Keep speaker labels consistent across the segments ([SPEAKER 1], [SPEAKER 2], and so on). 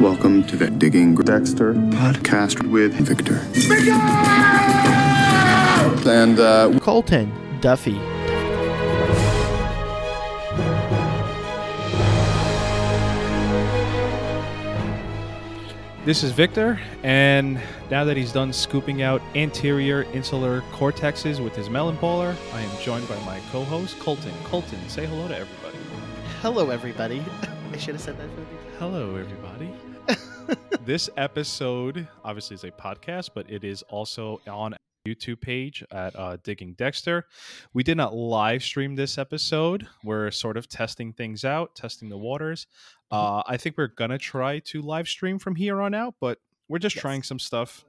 [SPEAKER 1] Welcome to the Digging Dexter podcast with Victor. And uh,
[SPEAKER 2] Colton Duffy.
[SPEAKER 3] This is Victor, and now that he's done scooping out anterior insular cortexes with his melon baller, I am joined by my co-host Colton. Colton, say hello to everybody.
[SPEAKER 2] Hello, everybody. I should have said that for the
[SPEAKER 3] Hello, everybody. this episode obviously is a podcast, but it is also on our YouTube page at uh, Digging Dexter. We did not live stream this episode. We're sort of testing things out, testing the waters. Uh, I think we're gonna try to live stream from here on out, but we're just
[SPEAKER 2] Yes.
[SPEAKER 3] trying some stuff,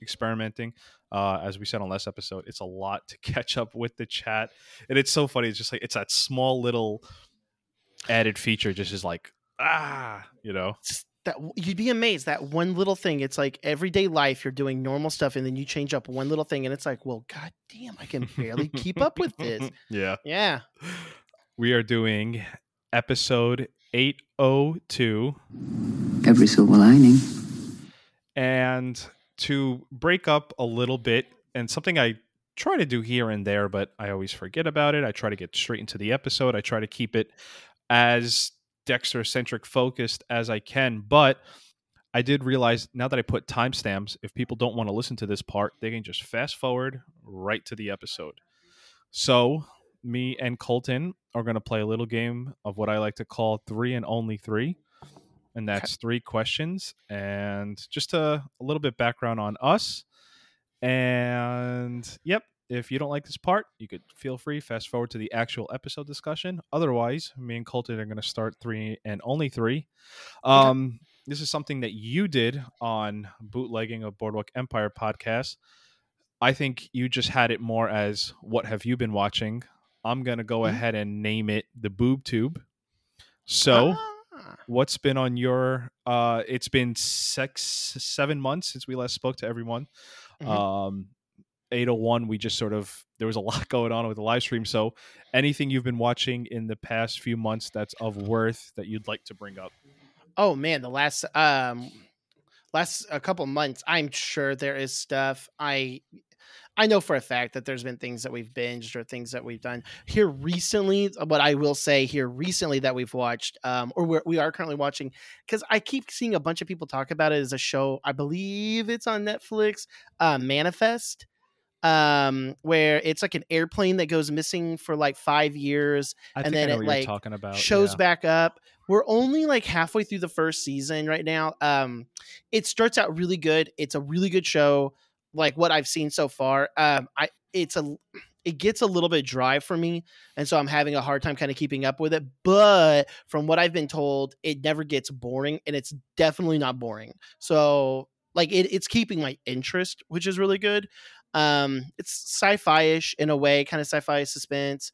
[SPEAKER 3] experimenting. Uh, as we said on last episode, it's a lot to catch up with the chat, and it's so funny. It's just like it's that small little added feature, just is like ah, you know.
[SPEAKER 2] Just that you'd be amazed that one little thing. It's like everyday life. You're doing normal stuff, and then you change up one little thing, and it's like, well, god damn, I can barely keep up with this.
[SPEAKER 3] yeah.
[SPEAKER 2] Yeah.
[SPEAKER 3] We are doing episode 802
[SPEAKER 4] Every silver lining.
[SPEAKER 3] and to break up a little bit and something I try to do here and there but I always forget about it. I try to get straight into the episode. I try to keep it as Dexter centric focused as I can, but I did realize now that I put timestamps, if people don't want to listen to this part, they can just fast forward right to the episode. So, me and Colton are going to play a little game of what I like to call three and only three. And that's three questions and just a, a little bit background on us. And yep, if you don't like this part, you could feel free fast forward to the actual episode discussion. Otherwise, me and Colton are going to start three and only three. Um, this is something that you did on bootlegging a Boardwalk Empire podcast. I think you just had it more as what have you been watching? I'm gonna go
[SPEAKER 2] Mhm.
[SPEAKER 3] ahead and name it the boob tube. So,
[SPEAKER 2] Ah.
[SPEAKER 3] what's been on your? uh It's been six, seven months since we last spoke to everyone.
[SPEAKER 2] Mhm.
[SPEAKER 3] Um, 801. We just sort of there was a lot going on with the live stream. So, anything you've been watching in the past few months that's of worth that you'd like to bring up?
[SPEAKER 2] Oh man, the last um last a couple months, I'm sure there is stuff. I I know for a fact that there's been things that we've binged or things that we've done here recently. But I will say here recently that we've watched, um, or we're, we are currently watching, because I keep seeing a bunch of people talk about it as a show. I believe it's on Netflix, uh, Manifest, um, where it's like an airplane that goes missing for like five years
[SPEAKER 3] I
[SPEAKER 2] And then it, like,
[SPEAKER 3] talking about.
[SPEAKER 2] shows
[SPEAKER 3] yeah.
[SPEAKER 2] back up. We're only like halfway through the first season right now. Um, it starts out really good. It's a really good show. Like what I've seen so far. Um, I it's a it gets a little bit dry for me, and so I'm having a hard time kind of keeping up with it. But from what I've been told, it never gets boring, and it's definitely not boring. So like it, it's keeping my interest, which is really good. Um, it's sci-fi-ish in a way, kind of sci-fi suspense.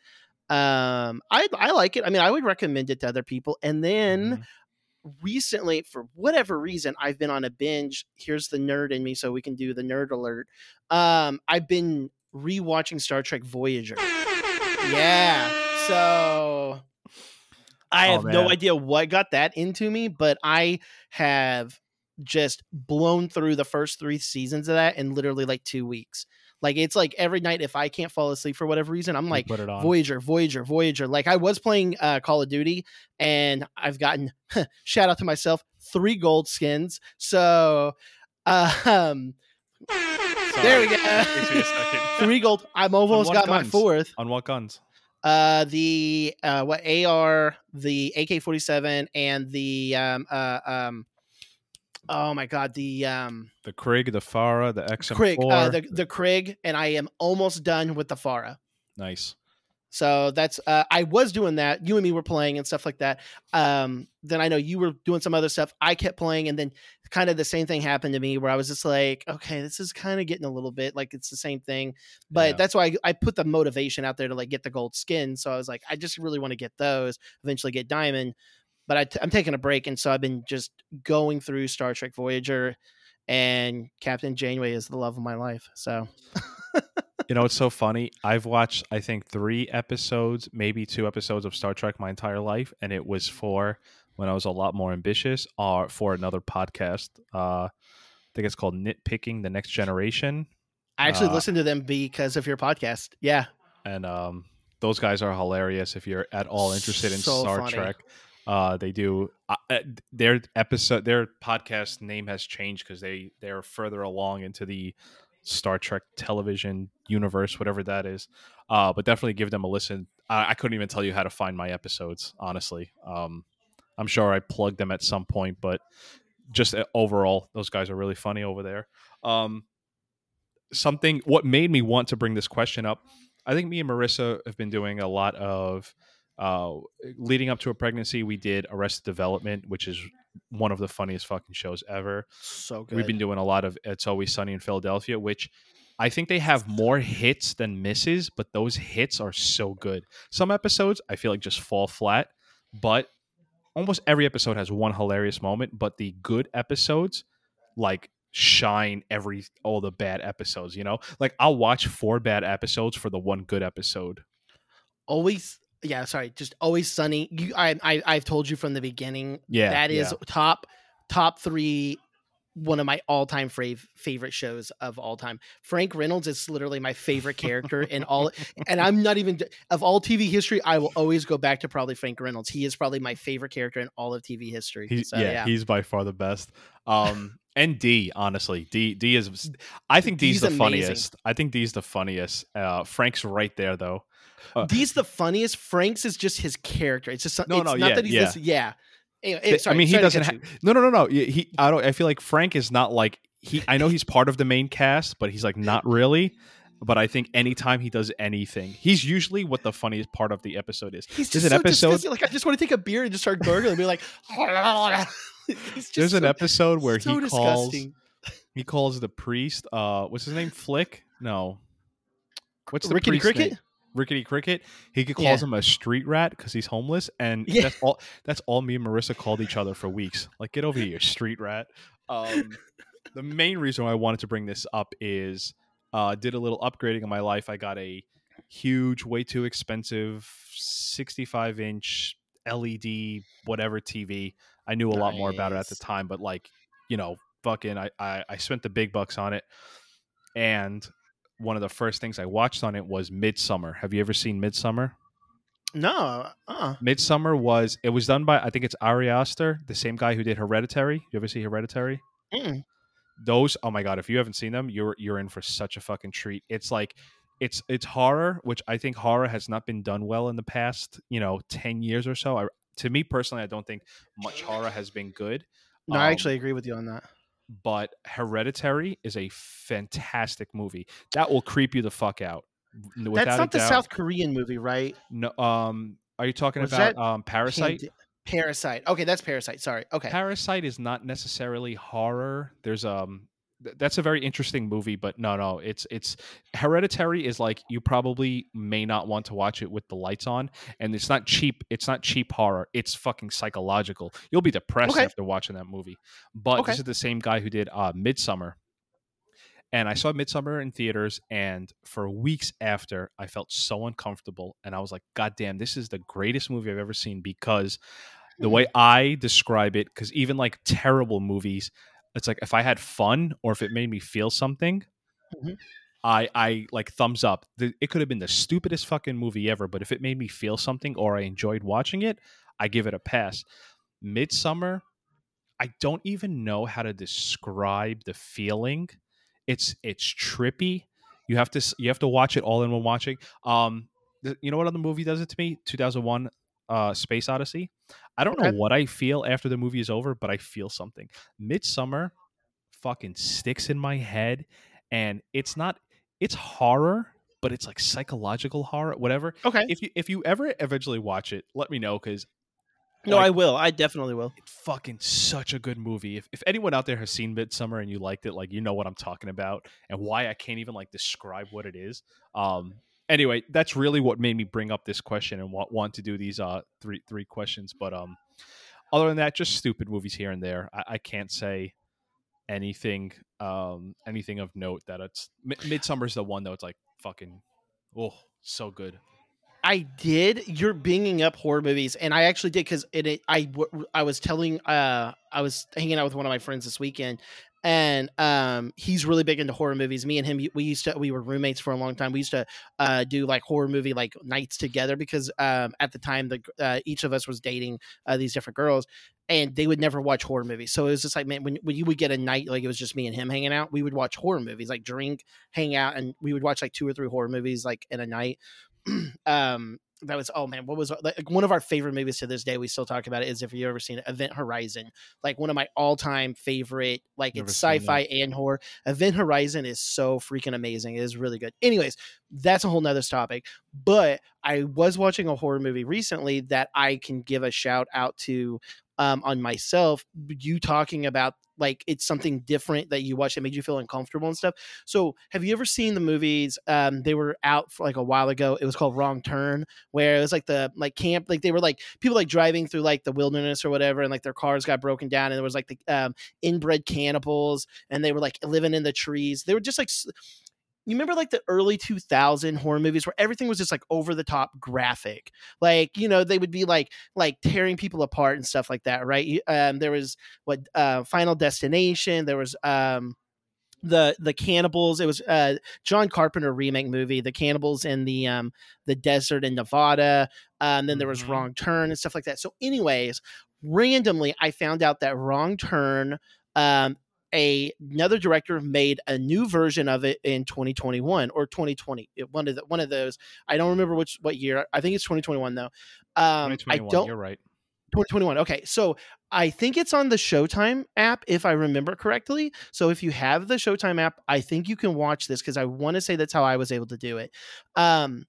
[SPEAKER 2] Um i i like it. I mean i would recommend it to other people. And then
[SPEAKER 3] Mhm.
[SPEAKER 2] recently for whatever reason i've been on a binge here's the nerd in me so we can do the nerd alert. Um i've been rewatching star trek voyager. Yeah. So i
[SPEAKER 3] Oh,
[SPEAKER 2] have no idea what got that into me but i have just blown through the first three seasons of that in literally like two weeks like it's like every night if i can't fall asleep for whatever reason i'm like
[SPEAKER 3] put it on.
[SPEAKER 2] Voyager, Voyager, Voyager. Like I was playing uh, Call of Duty, and I've gotten shout out to myself three gold skins. So, uh, um, there we go.
[SPEAKER 3] Takes me a second.
[SPEAKER 2] three gold. I'm almost got my fourth.
[SPEAKER 3] on what guns?
[SPEAKER 2] Uh, the uh, what AR, the AK forty seven, and the um uh um. Oh my god, the um
[SPEAKER 3] The Krig, the FFAR, the XM4.
[SPEAKER 2] Krig, uh, the the Krig, and I am almost done with the FFAR.
[SPEAKER 3] nice.
[SPEAKER 2] So that's uh, I was doing that. You and me were playing and stuff like that. Um, then I know you were doing some other stuff. I kept playing, and then kind of the same thing happened to me where I was just like, okay, this is kind of getting a little bit like it's the same thing. But
[SPEAKER 3] Yeah.
[SPEAKER 2] that's why I, I put the motivation out there to like get the gold skin. So I was like, I just really want to get those. Eventually get diamond. But I t- I'm taking a break, and so I've been just going through Star Trek Voyager, and Captain Janeway is the love of my life. So
[SPEAKER 3] You know, it's so funny. I've watched, I think, three episodes, maybe two episodes of Star Trek my entire life, and it was for when I was a lot more ambitious, or for another podcast. Uh, I think it's called Nitpicking the Next Generation,
[SPEAKER 2] I actually
[SPEAKER 3] Uh,
[SPEAKER 2] listened to them because of your podcast. Yeah.
[SPEAKER 3] and um, those guys are hilarious. If you're at all interested in
[SPEAKER 2] So
[SPEAKER 3] Star
[SPEAKER 2] funny.
[SPEAKER 3] Trek, uh, they do uh, uh, their episode, their podcast name has changed because they they're further along into the Star Trek television universe, whatever that is. Uh, but definitely give them a listen. I, I couldn't even tell you how to find my episodes, honestly. Um, I'm sure I plugged them at some point, but just uh, overall, those guys are really funny over there. Um, something what made me want to bring this question up i think me and marissa have been doing a lot of uh leading up to a pregnancy we did arrested development which is one of the funniest fucking shows ever.
[SPEAKER 2] So good.
[SPEAKER 3] we've been doing a lot of it's always sunny in philadelphia which i think they have more hits than misses but those hits are so good. Some episodes i feel like just fall flat but almost every episode has one hilarious moment but the good episodes like shine every all the bad episodes you know? Like i'll watch four bad episodes for the one good episode.
[SPEAKER 2] Always yeah sorry just always sunny you I, I i've told you from the beginning
[SPEAKER 3] Yeah,
[SPEAKER 2] that is
[SPEAKER 3] yeah.
[SPEAKER 2] top top three one of my all-time fav- favorite shows of all time frank reynolds is literally my favorite character in all and i'm not even of all tv history i will always go back to probably frank reynolds he is probably my favorite character in all of tv history
[SPEAKER 3] He's,
[SPEAKER 2] so
[SPEAKER 3] yeah,
[SPEAKER 2] yeah,
[SPEAKER 3] he's by far the best. Um, and D, honestly, D, D is. I think D's,
[SPEAKER 2] D's
[SPEAKER 3] the
[SPEAKER 2] amazing.
[SPEAKER 3] funniest. I think D's the funniest. Uh, Frank's right there though. Uh,
[SPEAKER 2] the funniest frank's is just his character it's just
[SPEAKER 3] No,
[SPEAKER 2] it's
[SPEAKER 3] no,
[SPEAKER 2] not
[SPEAKER 3] yeah,
[SPEAKER 2] that he's
[SPEAKER 3] yeah.
[SPEAKER 2] this yeah Anyway, sorry,
[SPEAKER 3] I mean, he doesn't. Ha- no, no, no, no. He. I don't. I feel like Frank is not like he. I know he's part of the main cast, but he's like not really. But I think anytime he does anything, he's usually what the funniest part of the episode is.
[SPEAKER 2] He's
[SPEAKER 3] There's
[SPEAKER 2] just
[SPEAKER 3] an
[SPEAKER 2] so
[SPEAKER 3] episode-
[SPEAKER 2] disgusting. Like I just want to take a beer and just start gurgling and be like,
[SPEAKER 3] There's an episode where
[SPEAKER 2] so
[SPEAKER 3] he calls.
[SPEAKER 2] disgusting.
[SPEAKER 3] He calls the priest. Uh, what's his name? Flick? No. What's the
[SPEAKER 2] Rickety
[SPEAKER 3] priest's
[SPEAKER 2] Cricket?
[SPEAKER 3] name? Rickety Cricket. He calls
[SPEAKER 2] Yeah.
[SPEAKER 3] him a street rat because he's homeless, and
[SPEAKER 2] Yeah.
[SPEAKER 3] that's all. That's all me and Marissa called each other for weeks. Like, get over here, street rat. Um, the main reason why I wanted to bring this up is uh, did a little upgrading in my life. I got a huge, way too expensive, 65 inch LED whatever TV. I knew a lot more about it at the time, but like, you know, fucking, I, I I spent the big bucks on it, and one of the first things I watched on it was Midsommar. Have you ever seen Midsommar?
[SPEAKER 2] No, uh,
[SPEAKER 3] Midsommar was it was done by I think it's Ari Aster, the same guy who did Hereditary. You ever see Hereditary?
[SPEAKER 2] mm
[SPEAKER 3] Those oh my god, if you haven't seen them, you're you're in for such a fucking treat. It's like it's it's horror, which I think horror has not been done well in the past, you know, 10 years or so. I, to me personally, I don't think much horror has been good.
[SPEAKER 2] no, I
[SPEAKER 3] Um,
[SPEAKER 2] actually agree with you on that.
[SPEAKER 3] But Hereditary is a fantastic movie. That will creep you the fuck out.
[SPEAKER 2] That's not the
[SPEAKER 3] doubt.
[SPEAKER 2] South Korean movie, right?
[SPEAKER 3] No, um, are you talking
[SPEAKER 2] Was
[SPEAKER 3] about um, Parasite?
[SPEAKER 2] Pand- Parasite. Okay, that's Parasite. Sorry. Okay.
[SPEAKER 3] Parasite is not necessarily horror. There's um, that's a very interesting movie, but no, no, it's it's Hereditary is like you probably may not want to watch it with the lights on, and it's not cheap. It's not cheap horror. It's fucking psychological. You'll be depressed
[SPEAKER 2] Okay.
[SPEAKER 3] after watching that movie. But
[SPEAKER 2] Okay.
[SPEAKER 3] this is the same guy who did uh, Midsommar. And I saw Midsommar in theaters, and for weeks after, I felt so uncomfortable. And I was like, God damn, this is the greatest movie I've ever seen because the
[SPEAKER 2] Hmm.
[SPEAKER 3] way I describe it, because even like terrible movies, it's like if I had fun or if it made me feel something,
[SPEAKER 2] Mhm.
[SPEAKER 3] I I like thumbs up. The- It could have been the stupidest fucking movie ever, but if it made me feel something or I enjoyed watching it, I give it a pass. Midsommar, I don't even know how to describe the feeling. It's it's trippy. You have to you have to watch it all in one watching. Um, you know what other movie does it to me? Two thousand one, uh, Space Odyssey. I don't know what I feel after the movie is over, but I feel something. Midsommar, fucking sticks in my head, and it's not. It's horror, but it's like psychological horror, whatever.
[SPEAKER 2] Okay.
[SPEAKER 3] If you if you ever eventually watch it, let me know because
[SPEAKER 2] no,
[SPEAKER 3] like-
[SPEAKER 2] I will. I definitely will.
[SPEAKER 3] it's fucking such a good movie. If, if anyone out there has seen Midsommar and you liked it, like you know what I'm talking about and why I can't even like describe what it is. Um anyway, that's really what made me bring up this question and want, want to do these uh three three questions. But um other than that, just stupid movies here and there. I, I can't say anything um anything of note that it's Mi- Midsommar's the one though. It's like fucking oh so good.
[SPEAKER 2] I did. You're binging up horror movies, and I actually did because it, it. I was telling. Uh, I was hanging out with one of my friends this weekend, and um, he's really big into horror movies. Me and him, we used to. We were roommates for a long time. We used to uh, do like horror movie like nights together because um, at the time the uh, each of us was dating uh, these different girls, and they would never watch horror movies. So it was just like, man, when, when you would get a night, like it was just me and him hanging out, we would watch horror movies, like drink, hang out, and we would watch like two or three horror movies like in a night. um, that was oh man, what was like one of our favorite movies to this day? We still talk about it. Is if you ever seen Event Horizon, like one of my all time favorite. Like
[SPEAKER 3] Never
[SPEAKER 2] it's sci-fi and horror. Event Horizon is so freaking amazing. It is really good. Anyways, that's a whole nother topic. But I was watching a horror movie recently that I can give a shout out to um, on myself. You talking about like it's something different that you watch that made you feel uncomfortable and stuff. So, have you ever seen the movies? Um, they were out for like a while ago. It was called Wrong Turn, where it was like the like camp, like they were like people like driving through like the wilderness or whatever, and like their cars got broken down, and there was like the um, inbred cannibals, and they were like living in the trees. They were just like. You remember like the early 2000 horror movies where everything was just like over the top graphic. Like, you know, they would be like like tearing people apart and stuff like that, right? Um there was what uh Final Destination, there was um the the cannibals it was uh john carpenter remake movie the cannibals in the um the desert in nevada um then there was
[SPEAKER 3] Mhm.
[SPEAKER 2] wrong turn and stuff like that so anyways randomly i found out that wrong turn um a, another director made a new version of it in 2021 or 2020 It- one of the, one of those i don't remember which what year i think it's 2021 though um i don't
[SPEAKER 3] You're right.
[SPEAKER 2] 2021. Okay. So I think it's on the Showtime app, if I remember correctly. So if you have the Showtime app, I think you can watch this because I want to say that's how I was able to do it. Um,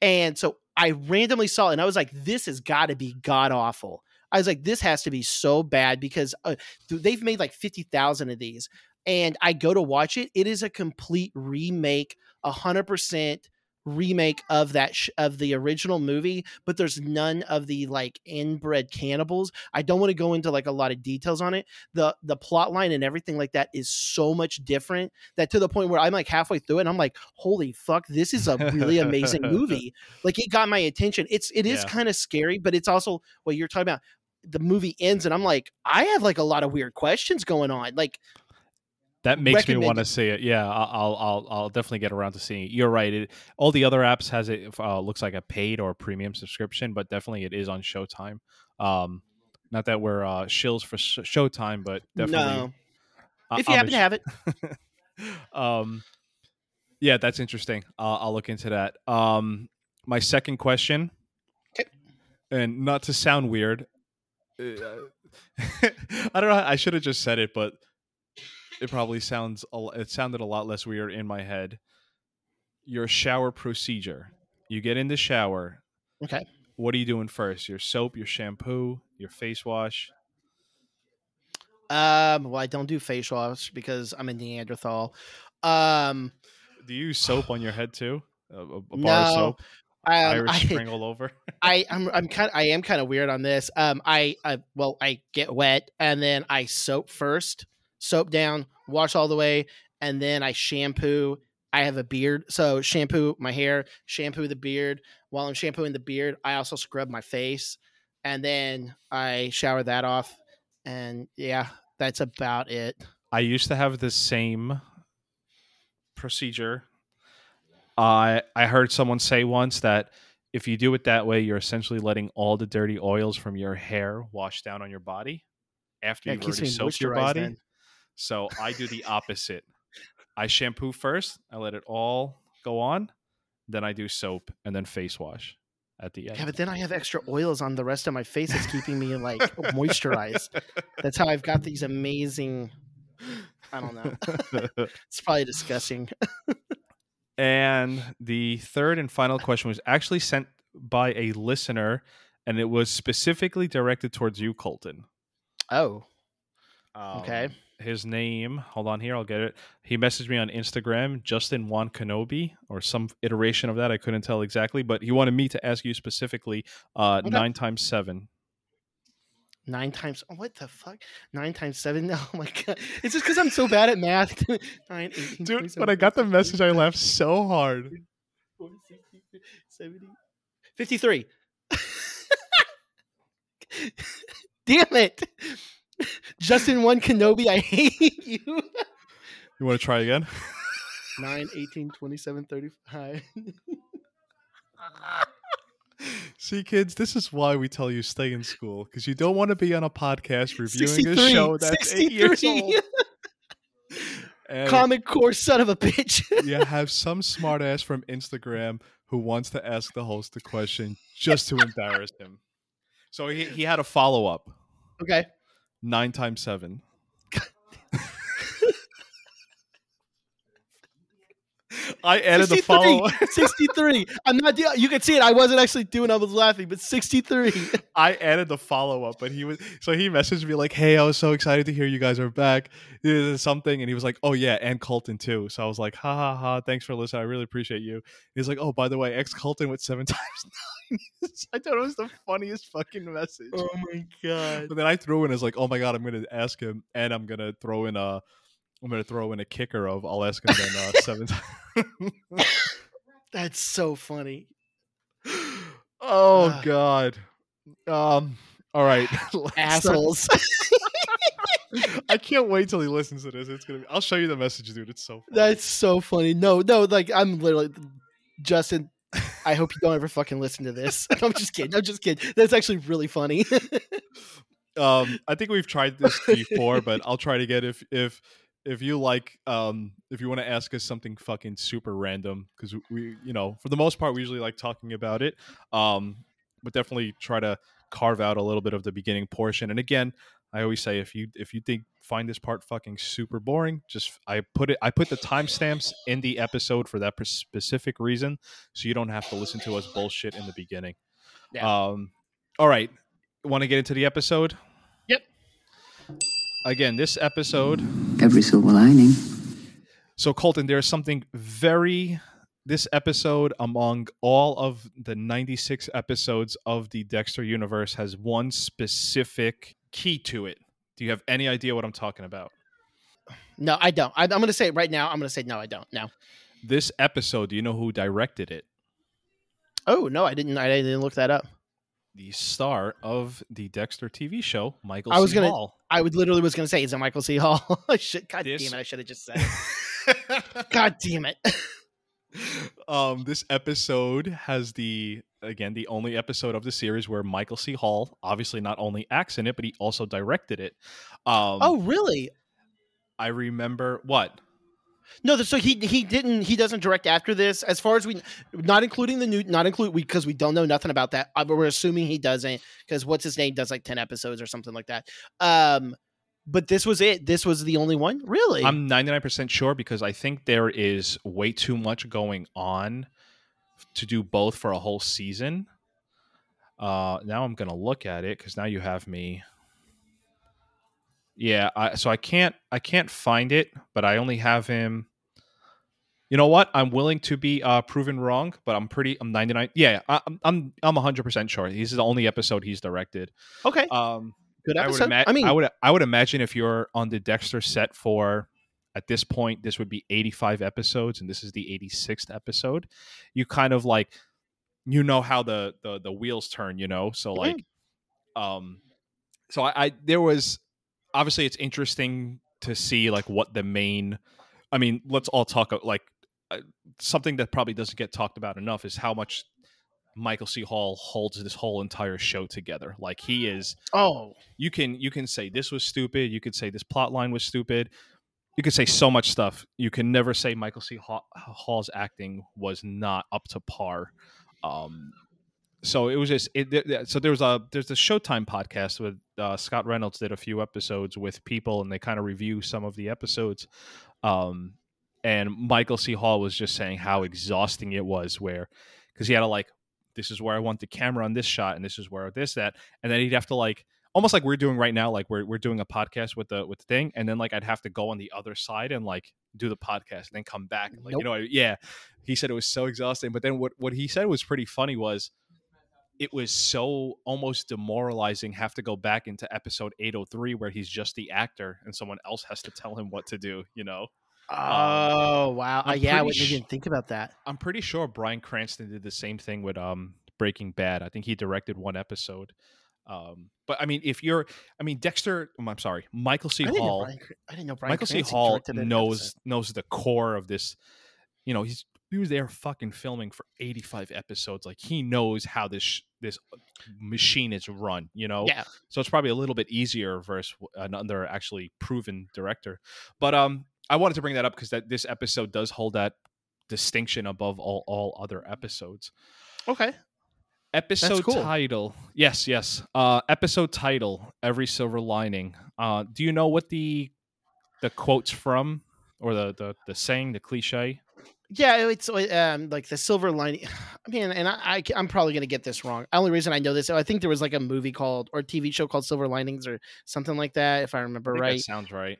[SPEAKER 2] and so I randomly saw it and I was like, this has got to be god awful. I was like, this has to be so bad because uh, they've made like 50,000 of these. And I go to watch it. It is a complete remake, a hundred percent remake of that sh- of the original movie but there's none of the like inbred cannibals i don't want to go into like a lot of details on it the the plot line and everything like that is so much different that to the point where i'm like halfway through it and i'm like holy fuck this is a really amazing movie like it got my attention it's it is
[SPEAKER 3] Yeah.
[SPEAKER 2] kind of scary but it's also what you're talking about the movie ends and i'm like i have like a lot of weird questions going on like
[SPEAKER 3] That makes me want to see it. Yeah, I'll I'll I'll definitely get around to seeing it. You're right. It, all the other apps has it uh, looks like a paid or premium subscription, but definitely it is on Showtime. Um, not that we're uh, shills for sh- Showtime, but definitely.
[SPEAKER 2] no if you happen to have it
[SPEAKER 3] um, yeah, that's interesting. Uh, I'll look into that. Um, my second question,
[SPEAKER 2] 'Kay.
[SPEAKER 3] and not to sound weird, I don't know. I should have just said it, but it probably sounds. It sounded a lot less weird in my head. Your shower procedure. You get in the shower.
[SPEAKER 2] okay
[SPEAKER 3] What are you doing first? Your soap, your shampoo, your face wash.
[SPEAKER 2] Um, well, I don't do face wash because I'm a Neanderthal. Um,
[SPEAKER 3] Do you use soap on your head too? A, a, bar of
[SPEAKER 2] No,
[SPEAKER 3] soap,
[SPEAKER 2] um,
[SPEAKER 3] Irish
[SPEAKER 2] I,
[SPEAKER 3] Spring all over.
[SPEAKER 2] I, I'm, I'm kind, I am kind of weird on this. Um, I, I, well, I get wet and then I soap first, soap down, wash all the way, and then I shampoo. I have a beard, so shampoo my hair, shampoo the beard. While I'm shampooing the beard, I also scrub my face, and then I shower that off. And yeah, that's about it.
[SPEAKER 3] I used to have the same procedure. I I heard someone say once that if you do it that way, you're essentially letting all the dirty oils from your hair wash down on your body after
[SPEAKER 2] Yeah,
[SPEAKER 3] you've already soaked your body.
[SPEAKER 2] then.
[SPEAKER 3] So I do the opposite. I shampoo first, I let it all go on, then I do soap and then face wash at the end.
[SPEAKER 2] Yeah, but then I have extra oils on the rest of my face. It's keeping me like moisturized. That's how I've got these amazing. I don't know. it's probably disgusting.
[SPEAKER 3] And the third and final question was actually sent by a listener, and it was specifically directed towards you, Colton.
[SPEAKER 2] Oh,
[SPEAKER 3] Um,
[SPEAKER 2] Okay.
[SPEAKER 3] His name, hold on here, I'll get it. He messaged me on Instagram, Justin Juan Kenobi, or some iteration of that. I couldn't tell exactly, but he wanted me to ask you specifically uh,
[SPEAKER 2] Okay.
[SPEAKER 3] nine times seven.
[SPEAKER 2] Nine times. oh, What the fuck? Nine times seven. Oh my god! It's just because I'm so bad at math. Nine, 18,
[SPEAKER 3] Dude,
[SPEAKER 2] 27,
[SPEAKER 3] when I got the message, I laughed so hard.
[SPEAKER 2] 40, 60, 70, 53. Damn it. Justin 1 Kenobi, I hate you.
[SPEAKER 3] You want to try again?
[SPEAKER 2] 9, 18, 27, 35.
[SPEAKER 3] See, kids, this is why we tell you stay in school because you don't want to be on a podcast reviewing
[SPEAKER 2] 63.
[SPEAKER 3] a show that's eight years old. And
[SPEAKER 2] Comic Core son of a bitch.
[SPEAKER 3] you have some smartass from Instagram who wants to ask the host a question just to embarrass him. So he, he had a follow up
[SPEAKER 2] okay.
[SPEAKER 3] nine times seven. I added the
[SPEAKER 2] 63.
[SPEAKER 3] follow.
[SPEAKER 2] 63. I'm not, you can see it. I wasn't actually doing, I was laughing, but 63.
[SPEAKER 3] I added the follow up, but he was so he messaged me like, "Hey, I was so excited to hear you guys are back. This is something," and he was like, "Oh yeah, and Colton too." So I was like, "Ha ha ha! Thanks for listening. I really appreciate you." He's like, "Oh, by the way, ex Colton with seven times nine. I thought it was the funniest fucking message.
[SPEAKER 2] Oh my God.
[SPEAKER 3] But then I threw in as like, "Oh my god, I'm gonna ask him, and I'm gonna throw in a, I'm gonna throw in a kicker of I'll ask him then uh, seven times."
[SPEAKER 2] That's so funny.
[SPEAKER 3] oh
[SPEAKER 2] Ah.
[SPEAKER 3] god. Um. All right.
[SPEAKER 2] Assholes.
[SPEAKER 3] I can't wait till he listens to this. It's gonna be. I'll show you the message, dude. It's so. Funny.
[SPEAKER 2] That's so funny. No, no, like I'm literally Justin. I hope you don't ever fucking listen to this. I'm just kidding. I'm just kidding. That's actually really funny.
[SPEAKER 3] Um, I think we've tried this before, but I'll try to get if if if you like um if you want to ask us something fucking super random because we you know for the most part we usually like talking about it um but definitely try to carve out a little bit of the beginning portion and again i always say if you if you think find this part fucking super boring just i put it i put the timestamps in the episode for that specific reason so you don't have to listen to us bullshit in the beginning
[SPEAKER 2] Yeah.
[SPEAKER 3] um all right want to get into the episode. Again this episode
[SPEAKER 4] Every silver lining.
[SPEAKER 3] so Colton, there's something very this episode among all of the 96 episodes of the Dexter universe has one specific key to it. Do you have any idea what I'm talking about?
[SPEAKER 2] no, I don't. I, I'm going to say it right now. I'm going to say no, I don't. No.
[SPEAKER 3] This episode, do you know who directed it?
[SPEAKER 2] Oh no, I didn't. I didn't look that up.
[SPEAKER 3] The star of the Dexter TV show, Michael
[SPEAKER 2] I was
[SPEAKER 3] C.
[SPEAKER 2] gonna-
[SPEAKER 3] Hall.
[SPEAKER 2] I would literally was going to say, is it Michael C. Hall? I should, God
[SPEAKER 3] This-
[SPEAKER 2] damn it! I should have just said. God damn it!
[SPEAKER 3] um, this episode has the again the only episode of the series where Michael C. Hall obviously not only acts in it, but he also directed it. Um,
[SPEAKER 2] oh really?
[SPEAKER 3] I remember what
[SPEAKER 2] No, so he he didn't. He doesn't direct after this, as far as we, not including the new, not include we because we don't know nothing about that. Uh, But we're assuming he doesn't because what's his name does like ten episodes or something like that. Um, but this was it. This was the only one, really.
[SPEAKER 3] I'm 99% sure because I think there is way too much going on to do both for a whole season. Uh, now I'm gonna look at it because now you have me. Yeah, I, so I can't I can't find it, but I only have him. You know what? I'm willing to be uh, proven wrong, but I'm pretty. I'm 99. Yeah, I, I'm I'm I'm 100 percent sure. This is the only episode he's directed.
[SPEAKER 2] okay,
[SPEAKER 3] Um,
[SPEAKER 2] good
[SPEAKER 3] I would, ima-
[SPEAKER 2] I mean,
[SPEAKER 3] I would I would imagine if you're on the Dexter set for at this point, this would be 85 episodes, and this is the 86th episode. You kind of like, you know how the the, the wheels turn, you know. So like, um, so I, I there was obviously it's interesting to see like what the main. I mean, let's all talk like uh, something that probably doesn't get talked about enough is how much Michael C. Hall holds this whole entire show together. Like he is
[SPEAKER 2] oh,
[SPEAKER 3] you can you can say this was stupid you could say this plot line was stupid you could say so much stuff you can never say michael c Hall, hall's acting was not up to par um so it was just it, so there was a there's a showtime podcast with uh, scott reynolds did a few episodes with people and they kind of review some of the episodes um and michael c hall was just saying how exhausting it was where because he had to like this is where i want the camera on this shot and this is where this that and then he'd have to like almost like we're doing right now like we're, we're doing a podcast with the with the thing and then like i'd have to go on the other side and like do the podcast and then come back and like
[SPEAKER 2] Nope.
[SPEAKER 3] you know yeah he said it was so exhausting but then what what he said was pretty funny was it was so almost demoralizing have to go back into episode 803 where he's just the actor and someone else has to tell him what to do you know
[SPEAKER 2] Oh wow! Uh,
[SPEAKER 3] I'm
[SPEAKER 2] yeah, I wouldn't
[SPEAKER 3] sh-
[SPEAKER 2] even think about that.
[SPEAKER 3] i'm pretty sure bryan cranston did the same thing with um breaking bad i think he directed one episode um but i mean if you're i mean dexter um, i'm sorry michael c
[SPEAKER 2] I didn't,
[SPEAKER 3] hall
[SPEAKER 2] Brian, I didn't know Brian
[SPEAKER 3] michael c hall knows
[SPEAKER 2] episode.
[SPEAKER 3] knows the core of this you know he's he was there fucking filming for 85 episodes like he knows how this sh- this machine is run you know?
[SPEAKER 2] Yeah,
[SPEAKER 3] so it's probably a little bit easier versus another actually proven director. But um i wanted to bring that up because that this episode does hold that distinction above all all other episodes.
[SPEAKER 2] Okay.
[SPEAKER 3] episode
[SPEAKER 2] cool.
[SPEAKER 3] title yes yes uh episode title every silver lining uh do you know what the the quotes from? Or the the, the saying the cliche
[SPEAKER 2] Yeah, it's um like the silver lining. I mean, and I, I am probably gonna get this wrong. The only reason I know this, I think there was like a movie called or TV show called Silver Linings or something like that, if I remember
[SPEAKER 3] I
[SPEAKER 2] right.
[SPEAKER 3] that sounds right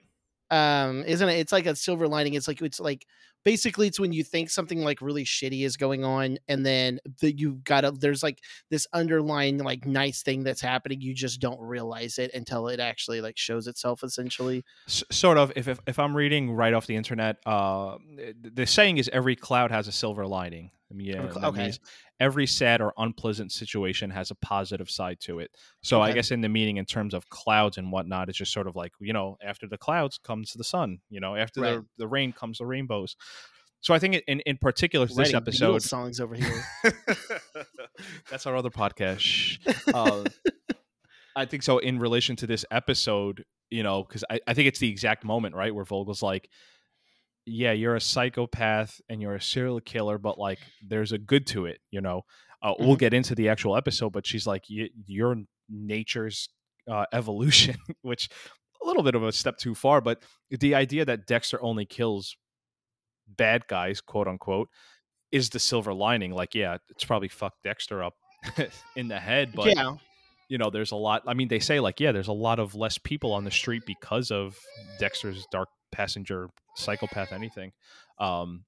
[SPEAKER 2] um isn't it it's like a silver lining it's like it's like basically it's when you think something like really shitty is going on and then the, you've got a there's like this underlying like nice thing that's happening you just don't realize it until it actually like shows itself essentially
[SPEAKER 3] S- sort of if, if if i'm reading right off the internet uh the saying is every cloud has a silver lining I mean, yeah, that
[SPEAKER 2] okay.
[SPEAKER 3] Every sad or unpleasant situation has a positive side to it. So I guess in the meaning, in terms of clouds and whatnot, it's just sort of like you know, after the clouds comes the sun. You know, after
[SPEAKER 2] Right.
[SPEAKER 3] the the rain comes the rainbows. So I think in in particular this
[SPEAKER 2] Writing Beatles
[SPEAKER 3] episode,
[SPEAKER 2] songs over here
[SPEAKER 3] that's our other podcast. Uh, I think so. In relation to this episode, you know, because I, I think it's the exact moment, right, where Vogel's like, "Yeah, you're a psychopath and you're a serial killer, but like, there's a good to it." You know, uh, we'll
[SPEAKER 2] Mhm.
[SPEAKER 3] get into the actual episode, but she's like, y- "Your nature's uh, evolution," which a little bit of a step too far, but the idea that Dexter only kills bad guys, quote unquote, is the silver lining. Like, yeah, it's probably fucked Dexter up in the head, but
[SPEAKER 2] yeah
[SPEAKER 3] you know, there's a lot. I mean, they say like, yeah, there's a lot of less people on the street because of Dexter's dark passenger psychopath anything. Um,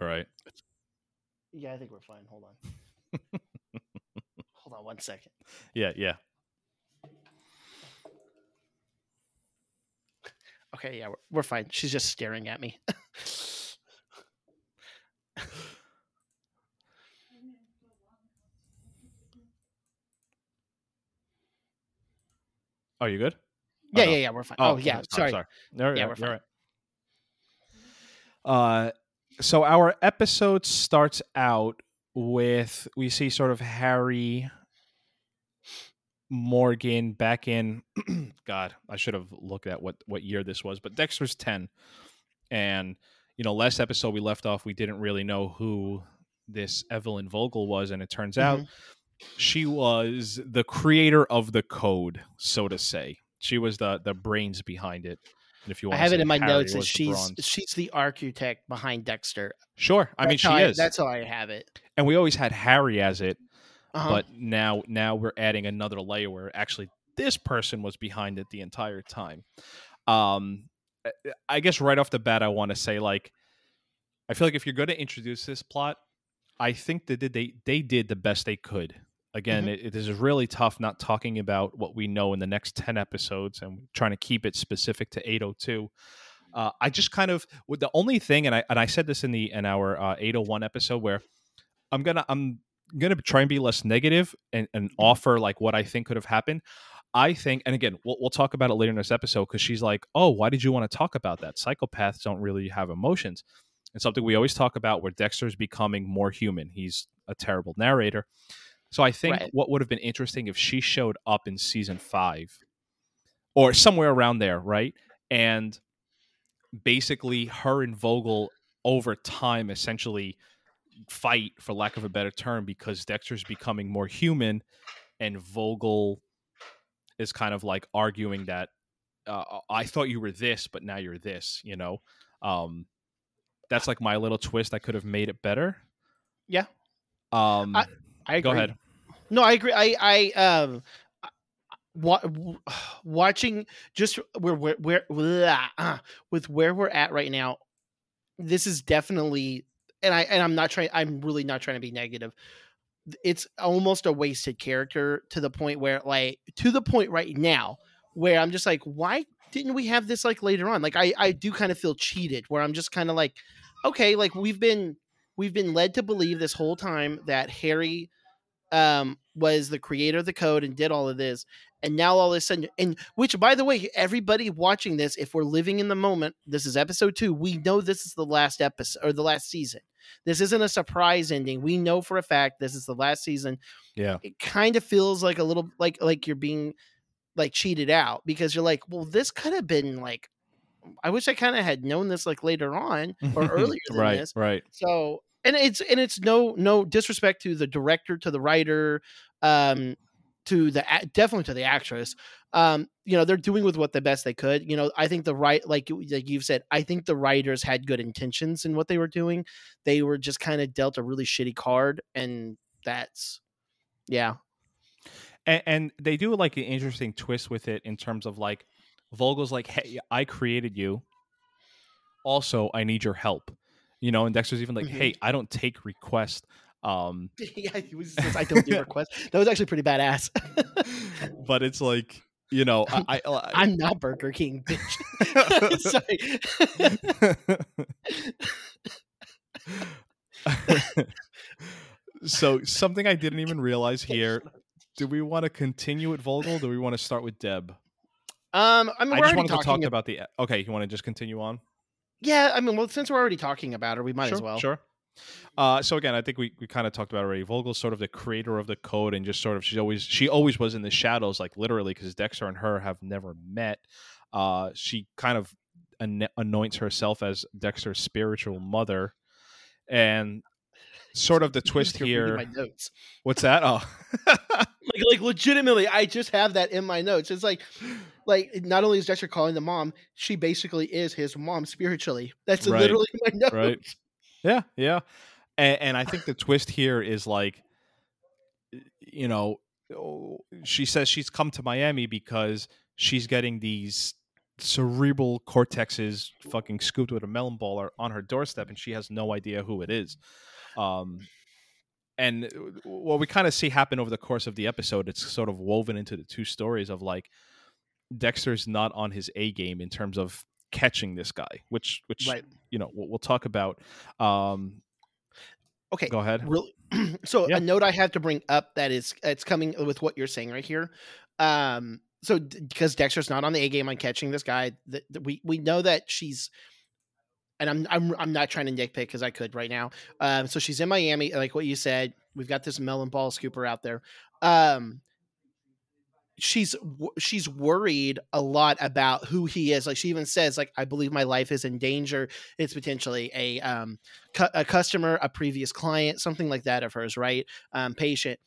[SPEAKER 3] all right.
[SPEAKER 2] yeah i think we're fine hold on hold on one second
[SPEAKER 3] Yeah, yeah.
[SPEAKER 2] okay yeah we're, we're fine she's just staring at me
[SPEAKER 3] Oh, you good?
[SPEAKER 2] yeah
[SPEAKER 3] no.
[SPEAKER 2] yeah yeah we're fine oh, yeah sorry,
[SPEAKER 3] sorry. No,
[SPEAKER 2] Yeah, we're fine.
[SPEAKER 3] right. Uh, so our episode starts out with we see sort of Harry Morgan back in. God, I should have looked at what what year this was, but Dexter's ten, and you know, last episode we left off, we didn't really know who this Evelyn Vogel was, and it turns out
[SPEAKER 2] Mhm.
[SPEAKER 3] She was the creator of the code, so to say. She was the the brains behind it. And if you want
[SPEAKER 2] I
[SPEAKER 3] have
[SPEAKER 2] it in my
[SPEAKER 3] Harry
[SPEAKER 2] notes
[SPEAKER 3] the
[SPEAKER 2] she's
[SPEAKER 3] bronze.
[SPEAKER 2] she's the architect behind Dexter.
[SPEAKER 3] sure. I mean,
[SPEAKER 2] That's
[SPEAKER 3] she is.
[SPEAKER 2] that's how I have it.
[SPEAKER 3] and we always had Harry as it,
[SPEAKER 2] Uh-huh.
[SPEAKER 3] but now now we're adding another layer where actually this person was behind it the entire time. Um, I- I guess right off the bat, I want to say like, I feel like if you're going to introduce this plot, I think that they they did the best they could. Again,
[SPEAKER 2] Mhm.
[SPEAKER 3] it, it is really tough not talking about what we know in the next ten episodes and trying to keep it specific to 802. Uh, I just kind of with the only thing, and I and I said this in the in our uh, 801 episode where I'm gonna I'm gonna try and be less negative and, and offer like what I think could have happened. I think, and again, we'll, we'll talk about it later in this episode because she's like, "Oh, why did you want to talk about that? Psychopaths don't really have emotions." And something we always talk about where Dexter's becoming more human. He's a terrible narrator. So I think
[SPEAKER 2] Right.
[SPEAKER 3] what would have been interesting if she showed up in season five or somewhere around there, right? And basically her and Vogel over time essentially fight for lack of a better term because Dexter's becoming more human and Vogel is kind of like arguing that uh, I thought you were this but now you're this, you know. Um that's like my little twist I could have made it better.
[SPEAKER 2] Yeah.
[SPEAKER 3] Um
[SPEAKER 2] I agree.
[SPEAKER 3] go ahead.
[SPEAKER 2] No, I agree. I I um wa- watching just where where where blah, uh, with where we're at right now. This is definitely and I and I'm not trying I'm really not trying to be negative. it's almost a wasted character to the point where like to the point right now where I'm just like, why didn't we have this like later on? Like I I do kind of feel cheated where I'm just kind of like, okay, like we've been we've been led to believe this whole time that Harry um was the creator of the code and did all of this and now all of a sudden and which by the way everybody watching this if we're living in the moment this is episode 2 we know this is the last episode or the last season this isn't a surprise ending we know for a fact this is the last season
[SPEAKER 3] Yeah.
[SPEAKER 2] it kind of feels like a little like like you're being like cheated out because you're like well this could have been like i wish i kind of had known this like later on or earlier than
[SPEAKER 3] right,
[SPEAKER 2] this
[SPEAKER 3] right.
[SPEAKER 2] so and it's and it's no no disrespect to the director, to the writer, um, to the definitely to the actress. Um, you know, they're doing with what the best they could. You know, I think the right like like you've said, I think the writers had good intentions in what they were doing. They were just kind of dealt a really shitty card, and that's yeah.
[SPEAKER 3] and, and they do like an interesting twist with it in terms of like Vogel's like, "Hey, I created you. Also, I need your help." You know, and Dexter's even like,
[SPEAKER 2] Mhm.
[SPEAKER 3] "Hey, I don't take requests." Um,
[SPEAKER 2] yeah, he was just, I don't do requests. That was actually pretty badass.
[SPEAKER 3] but it's like, you know, I, I, I
[SPEAKER 2] I'm not Burger King, bitch. Sorry.
[SPEAKER 3] so something I didn't even realize here. Do we want to continue with Vogel? Do we want to start with Deb?
[SPEAKER 2] Um, I mean,
[SPEAKER 3] I just wanted to talk
[SPEAKER 2] about.
[SPEAKER 3] about the. Okay, you want to just continue on?
[SPEAKER 2] Yeah, I mean, well, since we're already talking about her, we might
[SPEAKER 3] sure,
[SPEAKER 2] as well.
[SPEAKER 3] Sure. Uh, so again, I think we, we kind of talked about already. Vogel's sort of the creator of the code, and just sort of she's always she always was in the shadows, like literally, because Dexter and her have never met. Uh, she kind of an- anoints herself as Dexter's spiritual mother, and sort of the twist here.
[SPEAKER 2] My notes.
[SPEAKER 3] What's that? Oh,
[SPEAKER 2] Like, like legitimately, I just have that in my notes. It's like, like not only is Dexter calling the mom, she basically is his mom spiritually. That's
[SPEAKER 3] Right.
[SPEAKER 2] literally my notes.
[SPEAKER 3] Right. Yeah, yeah. And, and I think the twist here is like, you know, oh, she says she's come to Miami because she's getting these cerebral cortexes fucking scooped with a melon baller on her doorstep, and she has no idea who it is. Um, and uh, what we kind of see happen over the course of the episode, it's sort of woven into the two stories of like Dexter's not on his A game in terms of catching this guy, which which
[SPEAKER 2] Right.
[SPEAKER 3] you know we'll, we'll talk about. Um,
[SPEAKER 2] Okay.
[SPEAKER 3] go ahead.
[SPEAKER 2] Really. so
[SPEAKER 3] Yeah.
[SPEAKER 2] a note I have to bring up that is it's coming with what you're saying right here. Um. So d- because Dexter's not on the A game on catching this guy, that we we know that she's. And I'm I'm I'm not trying to nitpick because I could right now. Um, so she's in Miami, like what you said. We've got this melon ball scooper out there. Um, she's she's worried a lot about who he is. Like she even says, like I believe my life is in danger. It's potentially a um cu- a customer, a previous client, something like that of hers, right? Um, patient.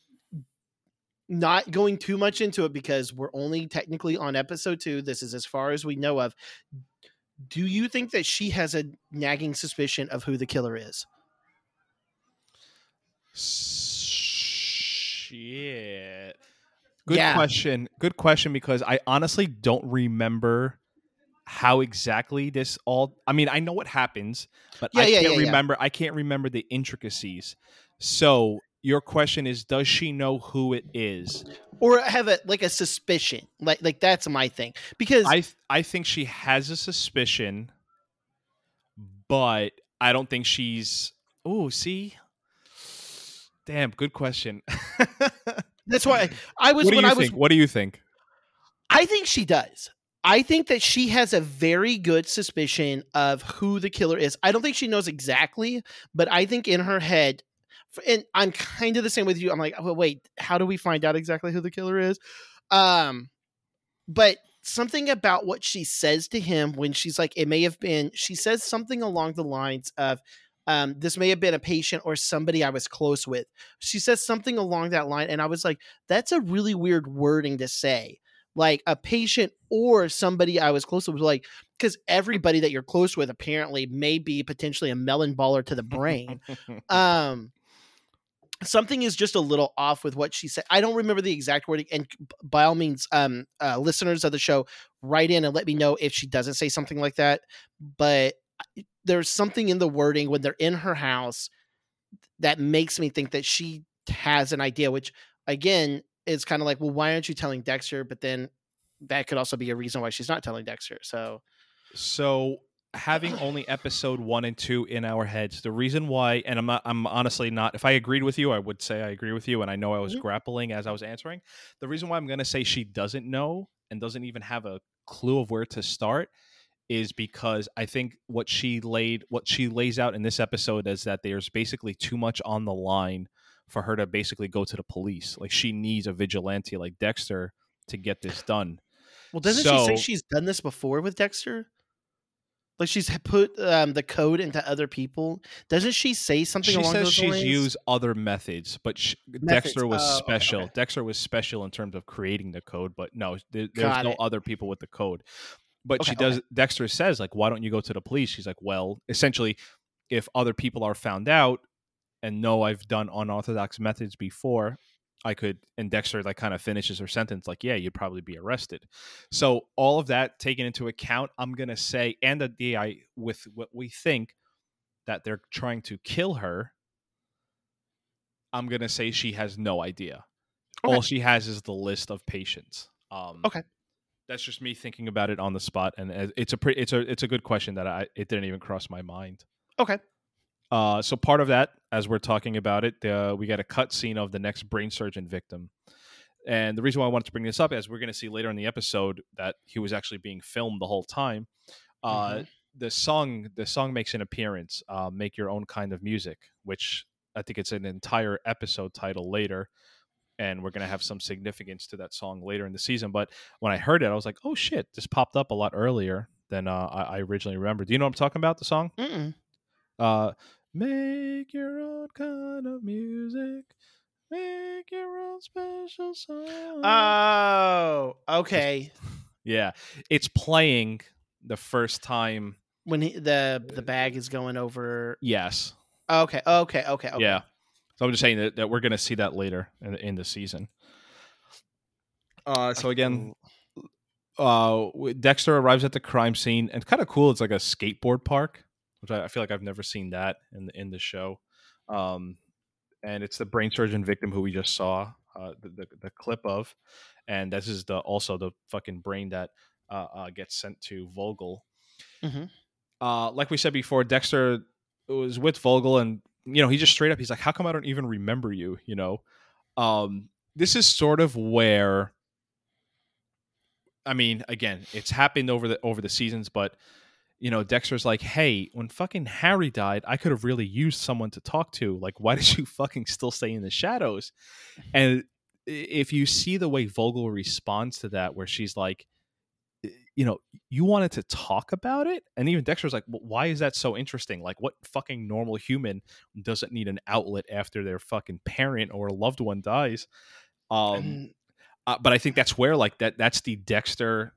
[SPEAKER 2] Not going too much into it because we're only technically on episode two. This is as far as we know of. Do you think that she has a nagging suspicion of who the killer is?
[SPEAKER 3] Shit. Good
[SPEAKER 2] Yeah.
[SPEAKER 3] question. Good question because I honestly don't remember how exactly this all I mean, I know what happens, but
[SPEAKER 2] Yeah,
[SPEAKER 3] I
[SPEAKER 2] yeah,
[SPEAKER 3] can't
[SPEAKER 2] yeah, yeah.
[SPEAKER 3] remember I can't remember the intricacies. So, your question is does she know who it is?
[SPEAKER 2] Or have a like a suspicion? Like like that's my thing. Because
[SPEAKER 3] I th- I think she has a suspicion, but I don't think she's Oh, see? Damn, good question.
[SPEAKER 2] that's why I was
[SPEAKER 3] what do
[SPEAKER 2] when
[SPEAKER 3] you
[SPEAKER 2] I was
[SPEAKER 3] think? What do you think?
[SPEAKER 2] I think she does. I think that she has a very good suspicion of who the killer is. I don't think she knows exactly, but I think in her head, and I'm kind of the same with you. I'm like, well, wait, how do we find out exactly who the killer is? Um, but something about what she says to him when she's like, it may have been, she says something along the lines of, um, this may have been a patient or somebody I was close with. She says something along that line, and I was like, that's a really weird wording to say like a patient or somebody I was close with, like because everybody that you're close with apparently may be potentially a melon baller to the brain. um, something is just a little off with what she said. I don't remember the exact wording, and by all means, um, uh, listeners of the show, write in and let me know if she doesn't say something like that. But there's something in the wording when they're in her house that makes me think that she has an idea, which again is kind of like, well, why aren't you telling Dexter? But then that could also be a reason why she's not telling Dexter. So,
[SPEAKER 3] So having only episode one and two in our heads, the reason why, and I'm not, I'm honestly not. If I agreed with you, I would say I agree with you, and I know I was
[SPEAKER 2] Mhm.
[SPEAKER 3] grappling as I was answering. The reason why I'm going to say she doesn't know and doesn't even have a clue of where to start is because I think what she laid, what she lays out in this episode is that there's basically too much on the line for her to basically go to the police. Like she needs a vigilante like Dexter to get this done.
[SPEAKER 2] well, doesn't she say she's done this before with Dexter? Like she's put um, the code into other people. Doesn't she say something
[SPEAKER 3] she
[SPEAKER 2] along
[SPEAKER 3] says
[SPEAKER 2] those
[SPEAKER 3] she's
[SPEAKER 2] lines?
[SPEAKER 3] used other methods, but sh- Dexter was
[SPEAKER 2] Oh,
[SPEAKER 3] special.
[SPEAKER 2] okay.
[SPEAKER 3] Dexter was special in terms of creating the code, but no, there, there's
[SPEAKER 2] Got
[SPEAKER 3] no
[SPEAKER 2] it.
[SPEAKER 3] other people with the code. But she
[SPEAKER 2] Okay,
[SPEAKER 3] does. Dexter says like, "Why don't you go to the police?" She's like, "Well, essentially, if other people are found out and know I've done unorthodox methods before." I could, and Dexter like kind of finishes her sentence like, "Yeah, you'd probably be arrested." So all of that taken into account, I'm gonna say, and the DI with what we think that they're trying to kill her, I'm gonna say she has no idea.
[SPEAKER 2] Okay.
[SPEAKER 3] All she has is the list of patients. Um,
[SPEAKER 2] Okay.
[SPEAKER 3] that's just me thinking about it on the spot, and uh, it's a pretty, it's a, it's a good question that I it didn't even cross my mind.
[SPEAKER 2] Okay.
[SPEAKER 3] Uh, so part of that, as we're talking about it, uh, we got a cut scene of the next brain surgeon victim. And the reason why I wanted to bring this up is we're going to see later in the episode that he was actually being filmed the whole time. Uh,
[SPEAKER 2] Mhm.
[SPEAKER 3] The song, the song makes an appearance. Uh, "Make Your Own Kind of Music," which I think it's an entire episode title later, and we're going to have some significance to that song later in the season. But when I heard it, I was like, "Oh shit!" This popped up a lot earlier than uh, I, I originally remembered. Do you know what I'm talking about? The song? Uh, make your own kind of music. Make your own special song.
[SPEAKER 2] Oh, okay.
[SPEAKER 3] yeah, it's playing the first time.
[SPEAKER 2] When he, the the bag is going over.
[SPEAKER 3] Yes.
[SPEAKER 2] Okay, okay, okay, okay.
[SPEAKER 3] Yeah. So I'm just saying that, that we're going to see that later in, in the season. Uh, so again, uh, Dexter arrives at the crime scene, and kind of cool. It's like a skateboard park, which I, I feel like I've never seen that in the, in the show. Um, and it's the brain surgeon victim who we just saw uh, the, the the clip of, and this is the also the fucking brain that uh, uh, gets sent to Vogel.
[SPEAKER 2] Mhm.
[SPEAKER 3] Uh, like we said before, Dexter was with Vogel, and you know he just straight up he's like, "How come I don't even remember you?" You know, um, this is sort of where I mean, again, it's happened over the over the seasons, but you know, Dexter's like, "Hey, when fucking Harry died, I could have really used someone to talk to. Like, why did you fucking still stay in the shadows?" And if you see the way Vogel responds to that, where she's like, you know, you wanted to talk about it, and even Dexter's like, "Well, "Why is that so interesting? Like, what fucking normal human doesn't need an outlet after their fucking parent or loved one dies?" Um,
[SPEAKER 2] And-
[SPEAKER 3] uh, but I think that's where like that that's the Dexter.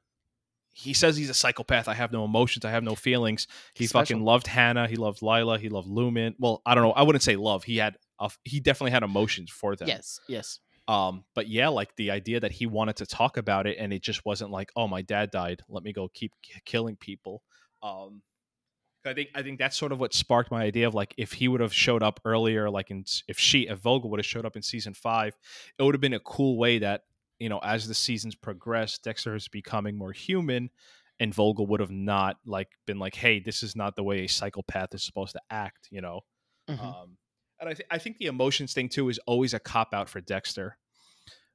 [SPEAKER 3] He says he's a psychopath. I have no emotions. I have no feelings. He
[SPEAKER 2] Special.
[SPEAKER 3] fucking loved Hannah. He loved Lila. He loved Lumen. Well, I don't know. I wouldn't say love. He had a, he definitely had emotions for them.
[SPEAKER 2] yes, yes.
[SPEAKER 3] Um, but yeah, like the idea that he wanted to talk about it and it just wasn't like, oh, my dad died. Let me go keep k- killing people. Um, I think I think that's sort of what sparked my idea of like if he would have showed up earlier, like in if she if Vogel would have showed up in season five, it would have been a cool way that you know as the seasons progress, Dexter is becoming more human, and Vogel would have not like been like, hey, this is not the way a psychopath is supposed to act, you know.
[SPEAKER 2] Mhm.
[SPEAKER 3] Um, and I, th- I think the emotions thing too is always a cop out for Dexter,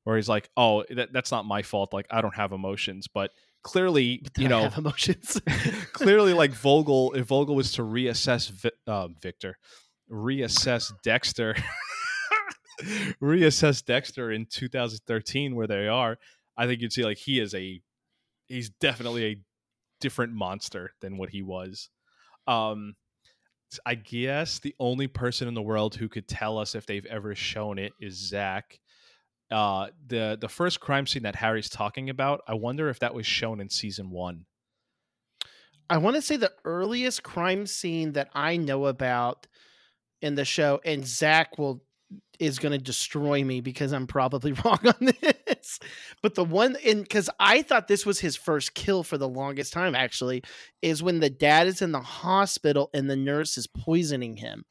[SPEAKER 3] where he's like, "Oh, that, that's not my fault. Like I don't have emotions." But clearly, you
[SPEAKER 2] I
[SPEAKER 3] know,
[SPEAKER 2] emotions.
[SPEAKER 3] clearly, like Vogel, if Vogel was to reassess Vi- uh, Victor, reassess Dexter, reassess Dexter in 2013, where they are, I think you'd see like he is a, he's definitely a different monster than what he was. Um, I guess the only person in the world who could tell us if they've ever shown it is Zach. Uh, the the first crime scene that Harry's talking about, I wonder if that was shown in season one.
[SPEAKER 2] I want to say the earliest crime scene that I know about in the show, and Zach will is going to destroy me because I'm probably wrong on this. But the one, and because I thought this was his first kill for the longest time, actually, is when the dad is in the hospital and the nurse is poisoning him.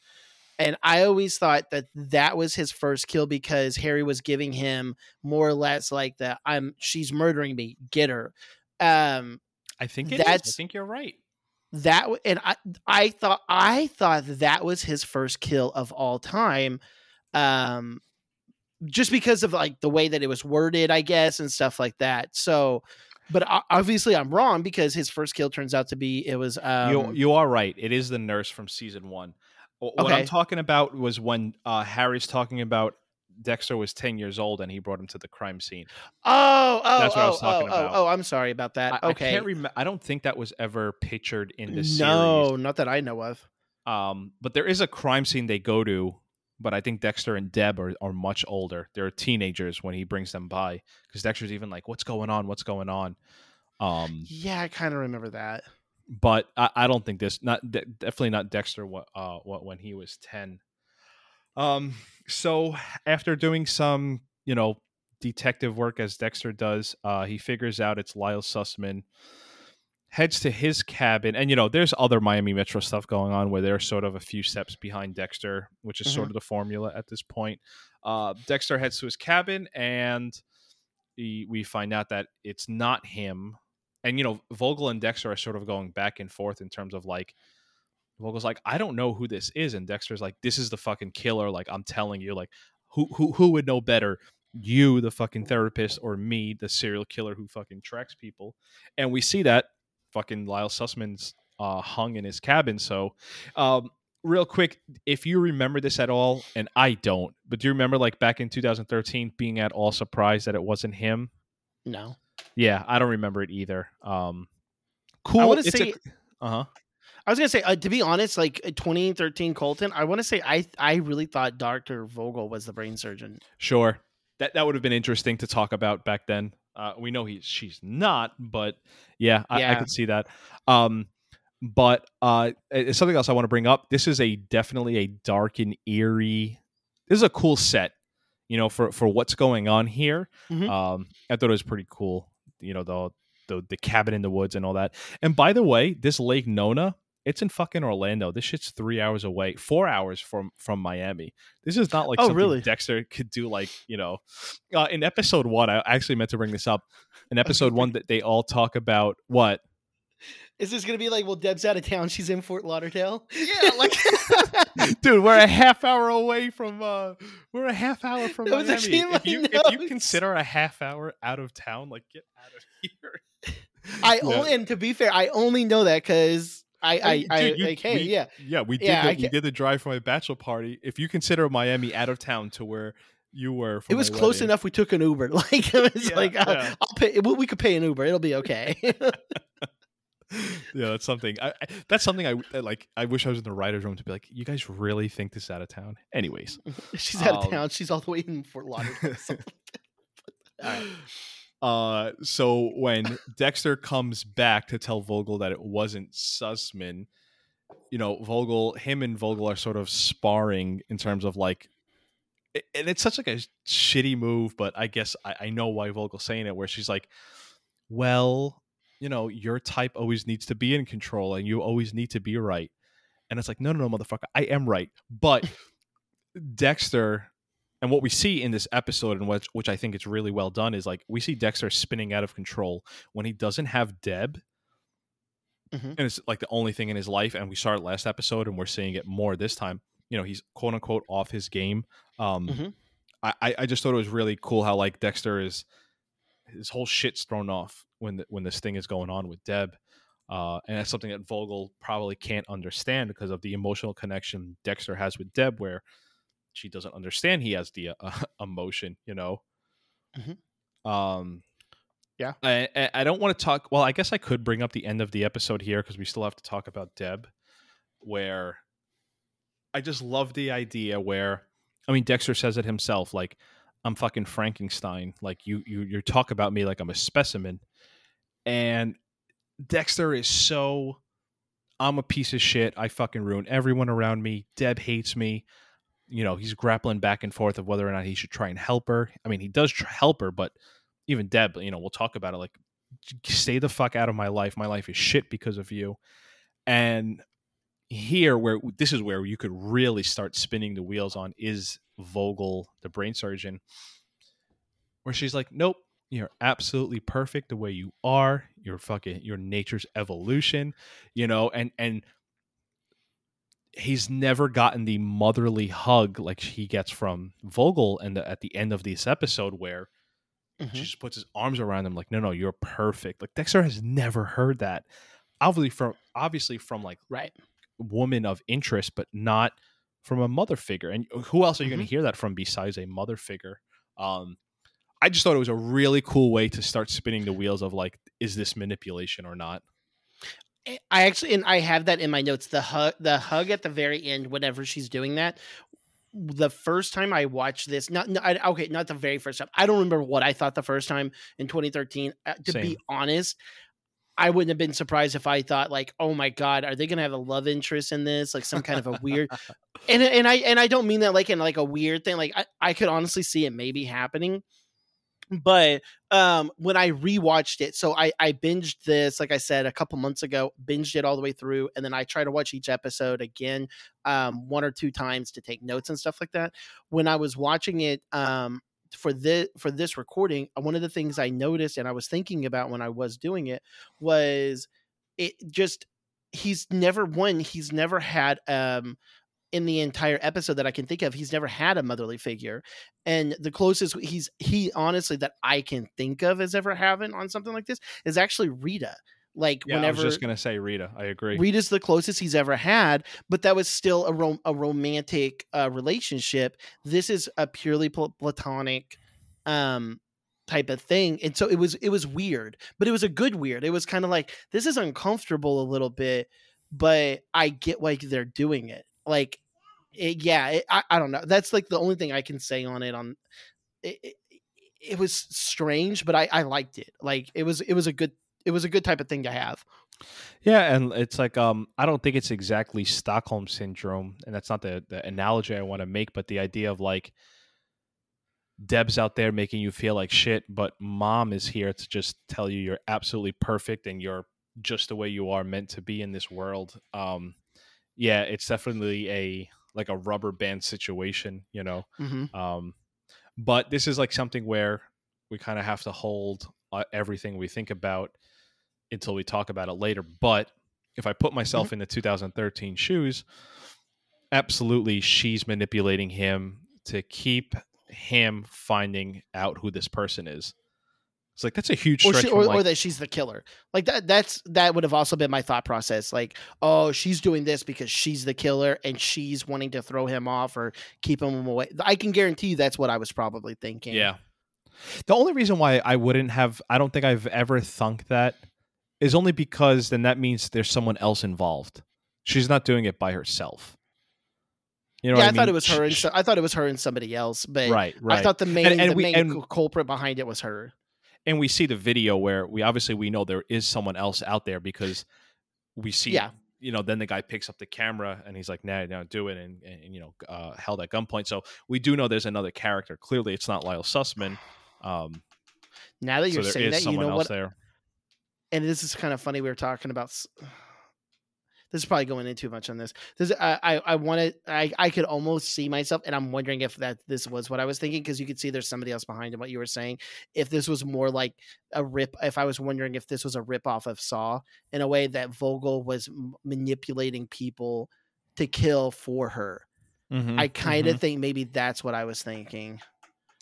[SPEAKER 2] and I always thought that that was his first kill because Harry was giving him more or less like the I'm she's murdering me, get her. Um,
[SPEAKER 3] I think it is. I think you're right.
[SPEAKER 2] that and I I thought I thought that was his first kill of all time. Um, just because of like the way that it was worded, I guess, and stuff like that. So, but obviously I'm wrong because his first kill turns out to be it was um,
[SPEAKER 3] you you are right. It is the nurse from season one. Wh- What I'm talking about was when uh, Harry's talking about Dexter was 10 years old and he brought him to the crime scene.
[SPEAKER 2] Oh, oh,
[SPEAKER 3] That's what I
[SPEAKER 2] oh,
[SPEAKER 3] was talking
[SPEAKER 2] oh, oh,
[SPEAKER 3] about.
[SPEAKER 2] oh, I'm sorry about that.
[SPEAKER 3] I, I
[SPEAKER 2] okay.
[SPEAKER 3] can't remember. I don't think that was ever pictured in the series.
[SPEAKER 2] no, not that I know of.
[SPEAKER 3] Um, but there is a crime scene they go to. But I think Dexter and Deb are, are much older. They're teenagers when he brings them by. Because Dexter's even like, "What's going on? What's going on?" Um,
[SPEAKER 2] Yeah, I kind of remember that.
[SPEAKER 3] but I, I don't think this not de- definitely not Dexter what uh what when he was 10 um so after doing some you know detective work as Dexter does uh he figures out it's Lyle Sussman heads to his cabin and you know there's other Miami Metro stuff going on where they're sort of a few steps behind Dexter which is sort of the formula at this point. Uh Dexter heads to his cabin and he, we find out that it's not him. And you know Vogel and Dexter are sort of going back and forth in terms of like Vogel's like I don't know who this is and Dexter's like this is the fucking killer like I'm telling you like who who who would know better you the fucking therapist or me the serial killer who fucking tracks people? And we see that fucking Lyle Sussman's uh hung in his cabin so um real quick if you remember this at all and I don't but do you remember like back in 2013 being at all surprised that it wasn't him
[SPEAKER 2] No.
[SPEAKER 3] yeah, I don't remember it either. Um, cool.
[SPEAKER 2] wanna say-
[SPEAKER 3] uh huh.
[SPEAKER 2] I was gonna say, uh, to be honest, like uh, 2013 Colton, I want to say I I really thought Doctor Vogel was the brain surgeon.
[SPEAKER 3] Sure. That that would have been interesting to talk about back then. Uh, we know he's she's not, but yeah, I, I could see that. Um, but uh, it's something else I want to bring up. This is a definitely a dark and eerie. This is a cool set, you know, for for what's going on here.
[SPEAKER 2] Mhm.
[SPEAKER 3] Um, I thought it was pretty cool. You know, the the the cabin in the woods and all that. And by the way, this Lake Nona, it's in fucking Orlando. This shit's three hours away, four hours from from Miami. This is not like
[SPEAKER 2] Oh,
[SPEAKER 3] something
[SPEAKER 2] really?
[SPEAKER 3] Dexter could do. Like you know, uh, in episode one, I actually meant to bring this up. In episode one, that they all talk about what
[SPEAKER 2] Is this gonna be like, well, Deb's out of town, she's in Fort Lauderdale?
[SPEAKER 3] Yeah, like dude, we're a half hour away from uh we're a half hour from Miami. If you if you consider a half hour out of town, like get out of here.
[SPEAKER 2] I
[SPEAKER 3] Yeah.
[SPEAKER 2] only, and to be fair, I only know that because I I, I
[SPEAKER 3] Dude, you-
[SPEAKER 2] like, hey,
[SPEAKER 3] we-
[SPEAKER 2] yeah,
[SPEAKER 3] Yeah, we did
[SPEAKER 2] Yeah,
[SPEAKER 3] the, we did the drive for my bachelor party. If you consider Miami out of town to where you were for
[SPEAKER 2] it was close
[SPEAKER 3] wedding-
[SPEAKER 2] enough. We took an Uber. Like it was
[SPEAKER 3] Yeah,
[SPEAKER 2] like, I'll. I'll pay. We we could pay an Uber. It'll be okay.
[SPEAKER 3] yeah, that's something. I, I, that's something I I like. I wish I was in the writers' room to be like, you guys really think this is out of town? Anyways,
[SPEAKER 2] she's out of
[SPEAKER 3] Um,
[SPEAKER 2] town. She's all the way in Fort Lauderdale.
[SPEAKER 3] Uh, so when Dexter comes back to tell Vogel that it wasn't Sussman, you know, Vogel, him and Vogel are sort of sparring in terms of like, and it's such like a shitty move, but I guess I, I know why Vogel's saying it, where she's like, well, you know, your type always needs to be in control and you always need to be right. And it's like, no, no, no, motherfucker, I am right. But Dexter, and what we see in this episode, and which which I think it's really well done, is like we see Dexter spinning out of control when he doesn't have Deb,
[SPEAKER 2] Mhm.
[SPEAKER 3] and it's like the only thing in his life. And we saw it last episode, and we're seeing it more this time. You know, he's quote unquote off his game. Um,
[SPEAKER 2] Mhm.
[SPEAKER 3] I I I just thought it was really cool how like Dexter is his whole shit's thrown off when the, when this thing is going on with Deb. Uh, and that's something that Vogel probably can't understand because of the emotional connection Dexter has with Deb, where she doesn't understand he has the uh, emotion, you know.
[SPEAKER 2] Mhm.
[SPEAKER 3] Um,
[SPEAKER 2] Yeah.
[SPEAKER 3] I, I- I don't want to talk. Well, I guess I could bring up the end of the episode here because we still have to talk about Deb, where I just love the idea where, I mean, Dexter says it himself, like, I'm fucking Frankenstein. Like you, you, you talk about me like I'm a specimen, and Dexter is so. I'm a piece of shit. I fucking ruin everyone around me. Deb hates me. You know, he's grappling back and forth of whether or not he should try and help her. I mean, he does help her, but even Deb, you know, we'll talk about it. Like, stay the fuck out of my life. My life is shit because of you. And here where this is where you could really start spinning the wheels on is Vogel, the brain surgeon, where she's like, "Nope, you're absolutely perfect the way you are. You're fucking your nature's evolution, you know." And and he's never gotten the motherly hug like he gets from Vogel, and at the end of this episode where
[SPEAKER 2] Mhm.
[SPEAKER 3] she just puts his arms around him like, "No, no, you're perfect." Like Dexter has never heard that. Obviously from obviously from like
[SPEAKER 2] Right.
[SPEAKER 3] woman of interest, but not from a mother figure. And who else are you going
[SPEAKER 2] Mhm.
[SPEAKER 3] to hear that from besides a mother figure? Um, I just thought it was a really cool way to start spinning the wheels of like, is this manipulation or not?
[SPEAKER 2] I- actually and I have that in my notes. The hug, the hug at the very end, whenever she's doing that. The first time I watched this, not, no, I, okay, not the very first time. I don't remember what I thought the first time in 2013. Uh, to
[SPEAKER 3] Same.
[SPEAKER 2] be honest, I wouldn't have been surprised if I thought like, oh my god, are they gonna have a love interest in this? Like some kind of a weird. and and I and I don't mean that like in like a weird thing. Like I, I could honestly see it maybe happening. But um when I rewatched it, so I I binged this, like I said, a couple months ago, binged it all the way through, and then I try to watch each episode again, um, one or two times to take notes and stuff like that. When I was watching it, um, for this for this recording, uh, one of the things I noticed and I was thinking about when I was doing it was it just he's never one he's never had um in the entire episode that I can think of, he's never had a motherly figure. And the closest he's he honestly that I can think of as ever having on something like this is actually Rita. Like
[SPEAKER 3] Yeah,
[SPEAKER 2] whenever
[SPEAKER 3] I was just going to say Rita. I agree.
[SPEAKER 2] Rita's the closest he's ever had, but that was still a rom- a romantic uh, relationship. This is a purely pl- platonic um type of thing. And so it was it was weird, but it was a good weird. It was kind of like this is uncomfortable a little bit, but I get why they're doing it. Like it, yeah, it, I I don't know. That's like the only thing I can say on it on it, it, it was strange, but I I liked it. Like it was it was a good it was a good type of thing to have.
[SPEAKER 3] Yeah, and it's like um I don't think it's exactly Stockholm syndrome, and that's not the, the analogy I want to make, but the idea of like Deb's out there making you feel like shit, but mom is here to just tell you you're absolutely perfect and you're just the way you are meant to be in this world. Um yeah, it's definitely a like a rubber band situation, you know.
[SPEAKER 2] Mm-hmm.
[SPEAKER 3] Um, but this is like something where we kind of have to hold uh, everything we think about until we talk about it later. But if I put myself in the 2013 shoes, absolutely she's manipulating him to keep him finding out who this person is. It's like that's a huge
[SPEAKER 2] or, she, or,
[SPEAKER 3] like-
[SPEAKER 2] or that she's the killer. Like that. That's that would have also been my thought process. Like, oh, she's doing this because she's the killer and she's wanting to throw him off or keep him away. I can guarantee you that's what I was probably thinking.
[SPEAKER 3] Yeah. The only reason why I wouldn't have, I don't think I've ever thunk that is only because then that means there's someone else involved. She's not doing it by herself. You know
[SPEAKER 2] yeah.
[SPEAKER 3] what
[SPEAKER 2] I, thought
[SPEAKER 3] mean?
[SPEAKER 2] it was her. And so, I thought it was her and somebody else. But
[SPEAKER 3] right, right.
[SPEAKER 2] I thought the main
[SPEAKER 3] and
[SPEAKER 2] the
[SPEAKER 3] we-
[SPEAKER 2] main
[SPEAKER 3] and-
[SPEAKER 2] culprit behind it was her.
[SPEAKER 3] And we see the video where we obviously we know there is someone else out there because we see
[SPEAKER 2] Yeah.
[SPEAKER 3] you know then the guy picks up the camera and he's like nah no do it and, and you know uh, held at gunpoint so we do know there's another character clearly it's not lyle sussman um
[SPEAKER 2] Now that you're
[SPEAKER 3] there
[SPEAKER 2] saying that, you
[SPEAKER 3] someone
[SPEAKER 2] know
[SPEAKER 3] else
[SPEAKER 2] what?
[SPEAKER 3] there
[SPEAKER 2] and this is kind of funny. We were talking about. This is probably going in too much on this. This I I, I wanted I I could almost see myself, and I'm wondering if that this was what I was thinking because you could see there's somebody else behind him. What you were saying, if this was more like a rip, if I was wondering if this was a rip off of Saw in a way that Vogel was manipulating people to kill for her.
[SPEAKER 3] Mhm,
[SPEAKER 2] I kind of
[SPEAKER 3] mhm.
[SPEAKER 2] think maybe that's what I was thinking.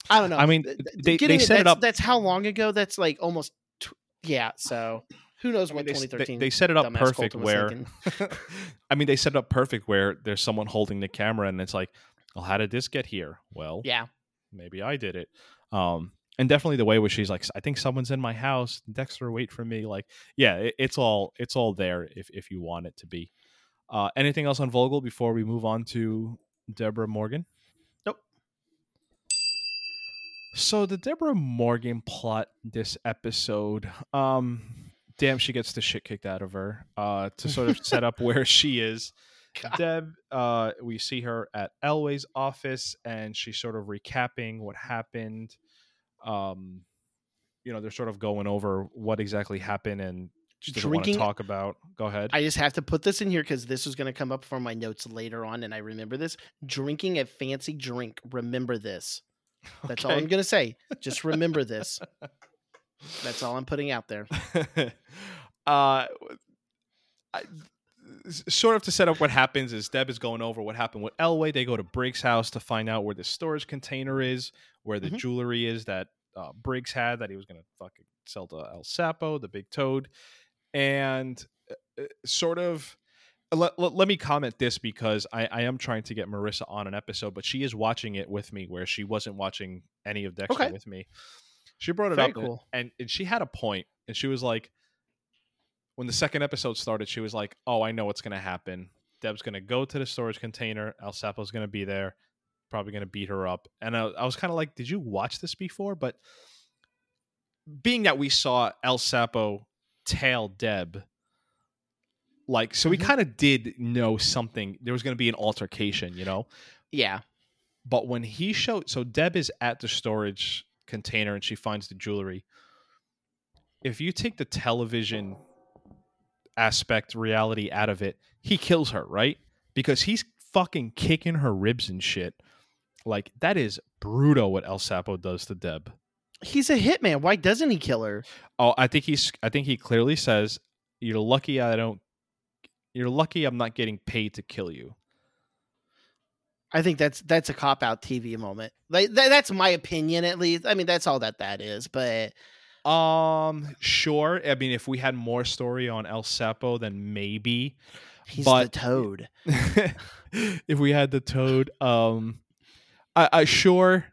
[SPEAKER 2] I don't know.
[SPEAKER 3] I mean,
[SPEAKER 2] Th- th-
[SPEAKER 3] they-
[SPEAKER 2] getting
[SPEAKER 3] they set it
[SPEAKER 2] that's-
[SPEAKER 3] up-
[SPEAKER 2] That's how long ago? That's like almost. Tw- yeah. So who knows
[SPEAKER 3] I mean,
[SPEAKER 2] what
[SPEAKER 3] they, s- they-
[SPEAKER 2] 2013?
[SPEAKER 3] they set it up perfect where i mean they set it up perfect where there's someone holding the camera and it's like well how did this get here well
[SPEAKER 2] Yeah.
[SPEAKER 3] maybe I did it. Um, and definitely the way where she's like, I think someone's in my house. Dexter, wait for me. Like, yeah, it, it's all it's all there if if you want it to be. Uh, anything else on Vogel before we move on to Deborah Morgan?
[SPEAKER 2] Nope.
[SPEAKER 3] So the Deborah Morgan plot this episode, um, damn, she gets the shit kicked out of her. Uh, to sort of set up where she is.
[SPEAKER 2] God.
[SPEAKER 3] Deb, uh, we see her at Elway's office, and she's sort of recapping what happened. Um, you know, they're sort of going over what exactly happened, and She doesn't want to
[SPEAKER 2] Drinking-
[SPEAKER 3] talk about. Go ahead.
[SPEAKER 2] I just have to put this in here because this is going to come up for my notes later on, and I remember this. Drinking a fancy drink. Remember this. That's all I'm going to say. Just remember this. That's all I'm putting out there.
[SPEAKER 3] uh, I, sort of to set up what happens is Deb is going over what happened with Elway. They go to Briggs' house to find out where the storage container is, where the
[SPEAKER 2] Mhm.
[SPEAKER 3] jewelry is that uh, Briggs had that he was going to fucking sell to El Sapo, the big toad, and uh, uh, sort of. Let, let, let me comment this because I, I am trying to get Marissa on an episode, but she is watching it with me where she wasn't watching any of Dexter
[SPEAKER 2] Okay.
[SPEAKER 3] with me. She brought it
[SPEAKER 2] Very
[SPEAKER 3] up and-
[SPEAKER 2] cool.
[SPEAKER 3] and, and she had a point and she was like when the second episode started she was like oh i know what's going to happen deb's going to go to the storage container el sapo's going to be there probably going to beat her up and i, I was kind of like did you watch this before but being that we saw el sapo tail deb like so we
[SPEAKER 2] Mhm.
[SPEAKER 3] kind of did know something there was going to be an altercation you know
[SPEAKER 2] Yeah.
[SPEAKER 3] but when he showed, so Deb is at the storage container and she finds the jewelry. If you take the television aspect reality out of it, he kills her, right? Because he's fucking kicking her ribs and shit. Like that is brutal what El Sapo does to Deb.
[SPEAKER 2] He's a hitman. Why doesn't he kill her?
[SPEAKER 3] Oh, I think he's I think he clearly says, You're lucky I don't you're lucky I'm not getting paid to kill you.
[SPEAKER 2] I think that's that's a cop out TV moment. Like tha- that's my opinion, at least. I mean, that's all that that is. But
[SPEAKER 3] Um, sure. I mean, if we had more story on El Sapo, then maybe.
[SPEAKER 2] he's
[SPEAKER 3] But-
[SPEAKER 2] the toad.
[SPEAKER 3] if we had the toad, um, I, I sure.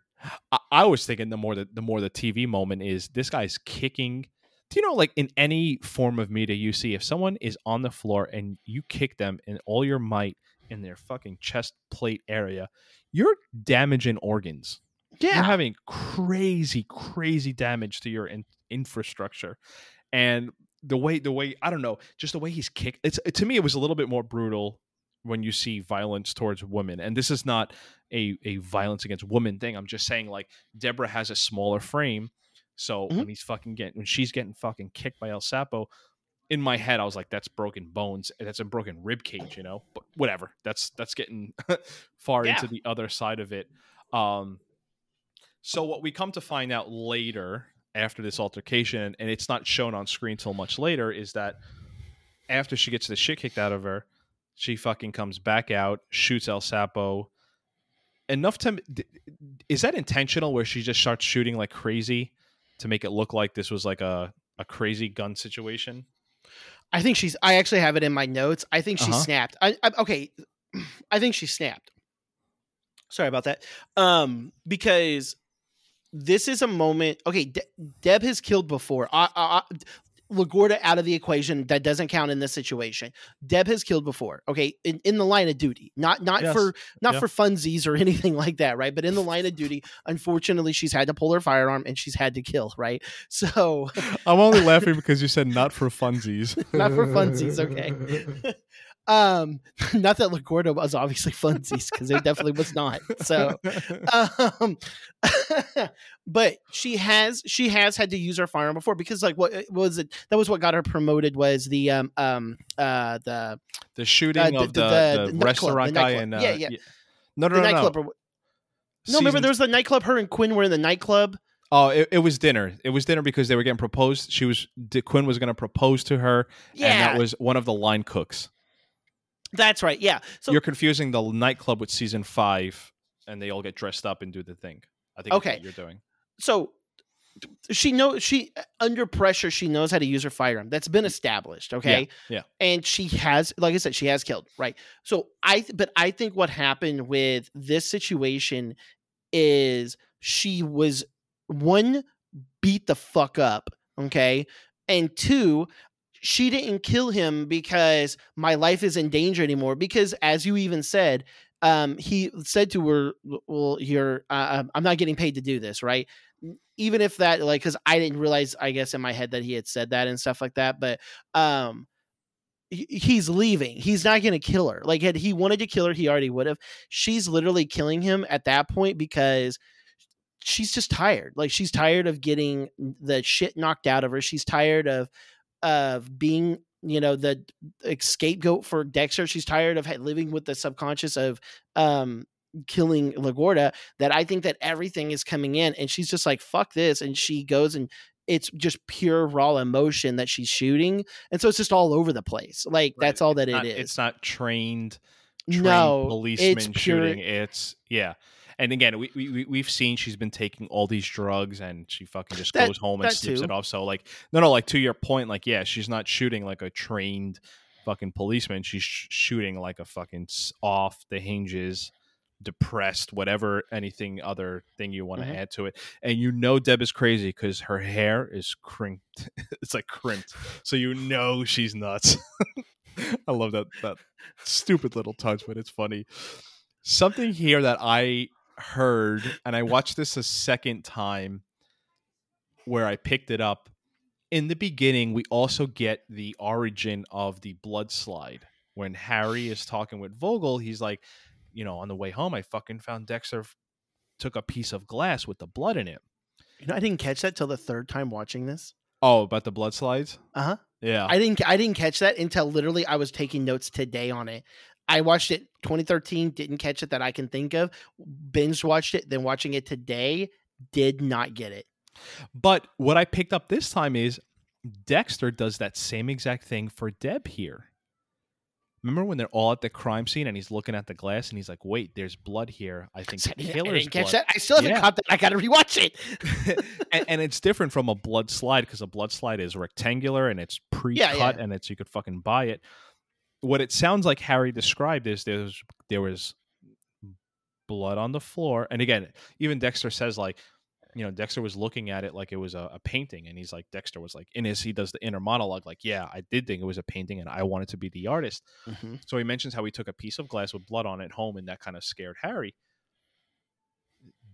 [SPEAKER 3] I, I was thinking the more the, the more the TV moment is this guy's kicking. Do you know, like in any form of media you see, if someone is on the floor and you kick them in all your might in their fucking chest plate area, you're damaging organs.
[SPEAKER 2] Yeah.
[SPEAKER 3] you're having crazy crazy damage to your in- infrastructure. And the way the way i don't know just the way he's kicked it's to me it was a little bit more brutal when you see violence towards women. And this is not a a violence against women thing. I'm just saying like deborah has a smaller frame. So when mm-hmm. he's fucking getting when she's getting fucking kicked by el sapo in my head i was like that's broken bones that's a broken rib cage you know but whatever that's that's getting far
[SPEAKER 2] Yeah.
[SPEAKER 3] into the other side of it um so what we come to find out later after this altercation, and it's not shown on screen till much later, is that after she gets the shit kicked out of her, she fucking comes back out, shoots El Sapo. Enough to is that intentional? Where she just starts shooting like crazy to make it look like this was like a a crazy gun situation.
[SPEAKER 2] I think she's. I actually have it in my notes. I think she
[SPEAKER 3] Uh-huh.
[SPEAKER 2] snapped. I, I okay. I think she snapped. Sorry about that. Um, because this is a moment. Okay, De- Deb has killed before. I, I, I, LaGuerta out of the equation. That doesn't count in this situation. Deb has killed before. Okay, in, in the line of duty, not not
[SPEAKER 3] Yes.
[SPEAKER 2] for not
[SPEAKER 3] Yeah.
[SPEAKER 2] for funsies or anything like that, right? But in the line of duty, unfortunately, she's had to pull her firearm and she's had to kill, right? So
[SPEAKER 3] I'm only laughing because you said not for funsies.
[SPEAKER 2] not for funsies, okay. Um, not that LaGuerta was obviously funsies because it definitely was not. So, um, but she has she has had to use her firearm before because like what what was it that was what got her promoted was the um um uh the
[SPEAKER 3] the shooting
[SPEAKER 2] Uh, the-
[SPEAKER 3] of
[SPEAKER 2] the-
[SPEAKER 3] the,
[SPEAKER 2] the-
[SPEAKER 3] the, restaurant guy and uh,
[SPEAKER 2] Yeah, yeah.
[SPEAKER 3] No, no,
[SPEAKER 2] the
[SPEAKER 3] no, no.
[SPEAKER 2] Or, no, remember there was the nightclub. Her and Quinn were in the nightclub.
[SPEAKER 3] Oh, it, it was dinner. It was dinner because they were getting proposed. She was Quinn was going to propose to her,
[SPEAKER 2] Yeah,
[SPEAKER 3] and that was one of the line cooks.
[SPEAKER 2] That's right. Yeah. So
[SPEAKER 3] You're confusing the nightclub with season five, and they all get dressed up and do the thing. I think. that's
[SPEAKER 2] Okay.
[SPEAKER 3] what you're doing.
[SPEAKER 2] so she knows she under pressure she knows how to use her firearm that's been established okay
[SPEAKER 3] yeah.
[SPEAKER 2] and she has like i said she has killed right so i th- but i think what happened with this situation is she was one beat the fuck up okay and two she didn't kill him because my life is in danger anymore. Because as you even said um he said to her well you're uh, i'm not getting paid to do this right? Even if that like because i didn't realize i guess in my head that he had said that and stuff like that but um he's leaving. He's not going to kill her. Like had he wanted to kill her he already would have she's literally killing him at that point because she's just tired. Like she's tired of getting the shit knocked out of her. She's tired of of being you know the scapegoat for Dexter. She's tired of living with the subconscious of um killing LaGuerta that I think that everything is coming in and she's just like fuck this and she goes and it's just pure raw emotion that she's shooting and so it's just all over the place like
[SPEAKER 3] Right.
[SPEAKER 2] that's all that
[SPEAKER 3] It's
[SPEAKER 2] it
[SPEAKER 3] not,
[SPEAKER 2] is
[SPEAKER 3] It's not trained, trained
[SPEAKER 2] no
[SPEAKER 3] policeman
[SPEAKER 2] it's pure
[SPEAKER 3] shooting. It's yeah. And again, we, we we- we've seen she's been taking all these drugs, and she fucking just
[SPEAKER 2] That-
[SPEAKER 3] goes home and snips
[SPEAKER 2] too.
[SPEAKER 3] it off. So like, no, no, like to your point, like yeah, she's not shooting like a trained fucking policeman. She's sh- shooting like a fucking off the hinges, depressed, whatever anything other thing you want to
[SPEAKER 2] Mhm.
[SPEAKER 3] add to it. And you know Deb is crazy because her hair is crimped. it's like crimped, so you know she's nuts. I love that that stupid little touch, but it's funny. Something here that I heard, and I watched this a second time where I picked it up. In the beginning, we also get the origin of the blood slide. When Harry is talking with Vogel, he's like, you know, on the way home, I fucking found Dexter took a piece of glass with the blood in it.
[SPEAKER 2] you know I didn't catch that till the third time watching this
[SPEAKER 3] Oh, about the blood slides?
[SPEAKER 2] uh-huh
[SPEAKER 3] Yeah.
[SPEAKER 2] I didn't I didn't catch that until literally I was taking notes today on it. I watched it 2013, didn't catch it that I can think of. Binge watched it, then watching it today, did not get it.
[SPEAKER 3] But what I picked up this time is Dexter does that same exact thing for Deb here. Remember when they're all at the crime scene and he's looking at the glass and he's like, "Wait, there's blood here. I think
[SPEAKER 2] I I
[SPEAKER 3] killer's
[SPEAKER 2] catch
[SPEAKER 3] blood."
[SPEAKER 2] that. I still haven't
[SPEAKER 3] Yeah.
[SPEAKER 2] caught that. I gotta rewatch it.
[SPEAKER 3] and, and it's different from a blood slide because a blood slide is rectangular and it's pre-cut
[SPEAKER 2] yeah.
[SPEAKER 3] and it's you could fucking buy it. What it sounds like Harry described is there was there was blood on the floor, and again, even Dexter says like, you know, Dexter was looking at it like it was a, a painting, and he's like, Dexter was like, in his he does the inner monologue like, yeah, I did think it was a painting, and I wanted to be the artist.
[SPEAKER 2] Mhm.
[SPEAKER 3] So he mentions how he took a piece of glass with blood on it home, and that kind of scared Harry.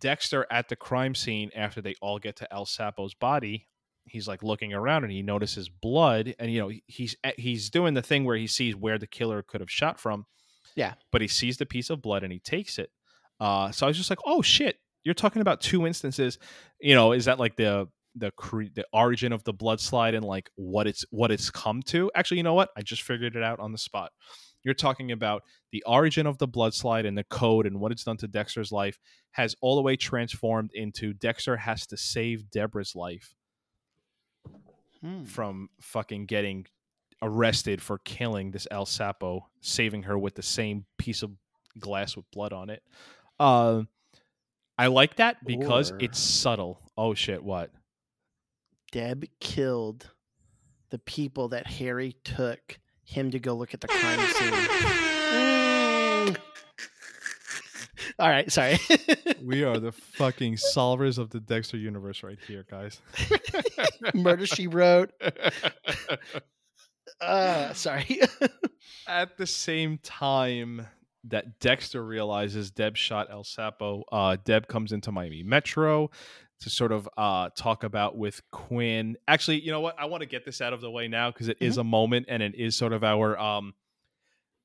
[SPEAKER 3] Dexter at the crime scene after they all get to El Sapo's body, he's like looking around and he notices blood, and you know he's eh, he's doing the thing where he sees where the killer could have shot from.
[SPEAKER 2] Yeah.
[SPEAKER 3] but he sees the piece of blood and he takes it. Uh, so I was just like, oh shit, you're talking about two instances. You know, is that like the the cre- the origin of the blood slide and like what it's what it's come to? Actually, you know what? I just figured it out on the spot. You're talking about the origin of the blood slide and the code and what it's done to Dexter's life has all the way transformed into Dexter has to save Deborah's life
[SPEAKER 2] Hmm.
[SPEAKER 3] from fucking getting arrested for killing this El Sapo, saving her with the same piece of glass with blood on it. Uh, I like that because
[SPEAKER 2] Or-
[SPEAKER 3] it's subtle. Oh shit! What?
[SPEAKER 2] Deb killed the people that Harry took him to go look at the crime scene. All right, sorry.
[SPEAKER 3] We are the fucking solvers of the Dexter universe right here, guys.
[SPEAKER 2] Murder She Wrote. Uh, sorry.
[SPEAKER 3] At the same time that Dexter realizes Deb shot El Sapo, uh, Deb comes into Miami Metro to sort of uh, talk about with Quinn. Actually, you know what? I want to get this out of the way now because it is a moment and it is sort of our um,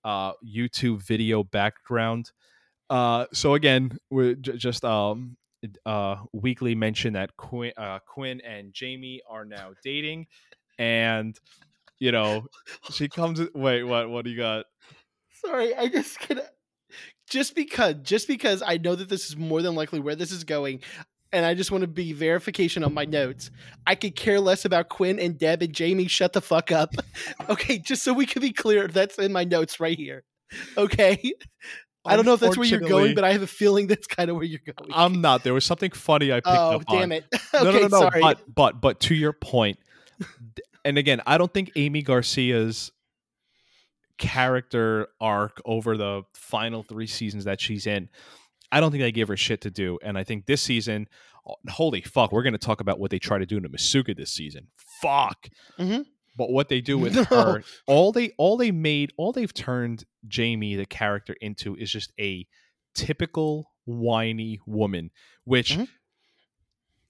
[SPEAKER 3] uh, YouTube video background. Uh, so again, we j- just um, uh, weekly mention that Quinn, uh, Quinn and Jamie are now dating, and you know she comes. Wait, what? What do you got?
[SPEAKER 2] sorry, I just gonna just because just because I know that this is more than likely where this is going, and I just want to be verification on my notes. I could care less about Quinn and Deb and Jamie. Shut the fuck up. okay, just so we can be clear, that's in my notes right here. Okay. I don't know if that's where you're going, but I have a feeling that's kind of where you're going.
[SPEAKER 3] I'm not. There was something funny I picked
[SPEAKER 2] oh,
[SPEAKER 3] up on.
[SPEAKER 2] damn it. Okay,
[SPEAKER 3] no, no, no.
[SPEAKER 2] sorry.
[SPEAKER 3] But but but to your and again, I don't think Aimee Garcia's character arc over the final three seasons that she's in, I don't think they give her shit to do. And I think this season, oh, holy fuck, we're going to talk about what they try to do to Masuka this season. Fuck.
[SPEAKER 2] Mhm.
[SPEAKER 3] But what they do with
[SPEAKER 2] No.
[SPEAKER 3] her, all they all they made, all they've turned Jamie the character into is just a typical whiny woman, which
[SPEAKER 2] Mhm.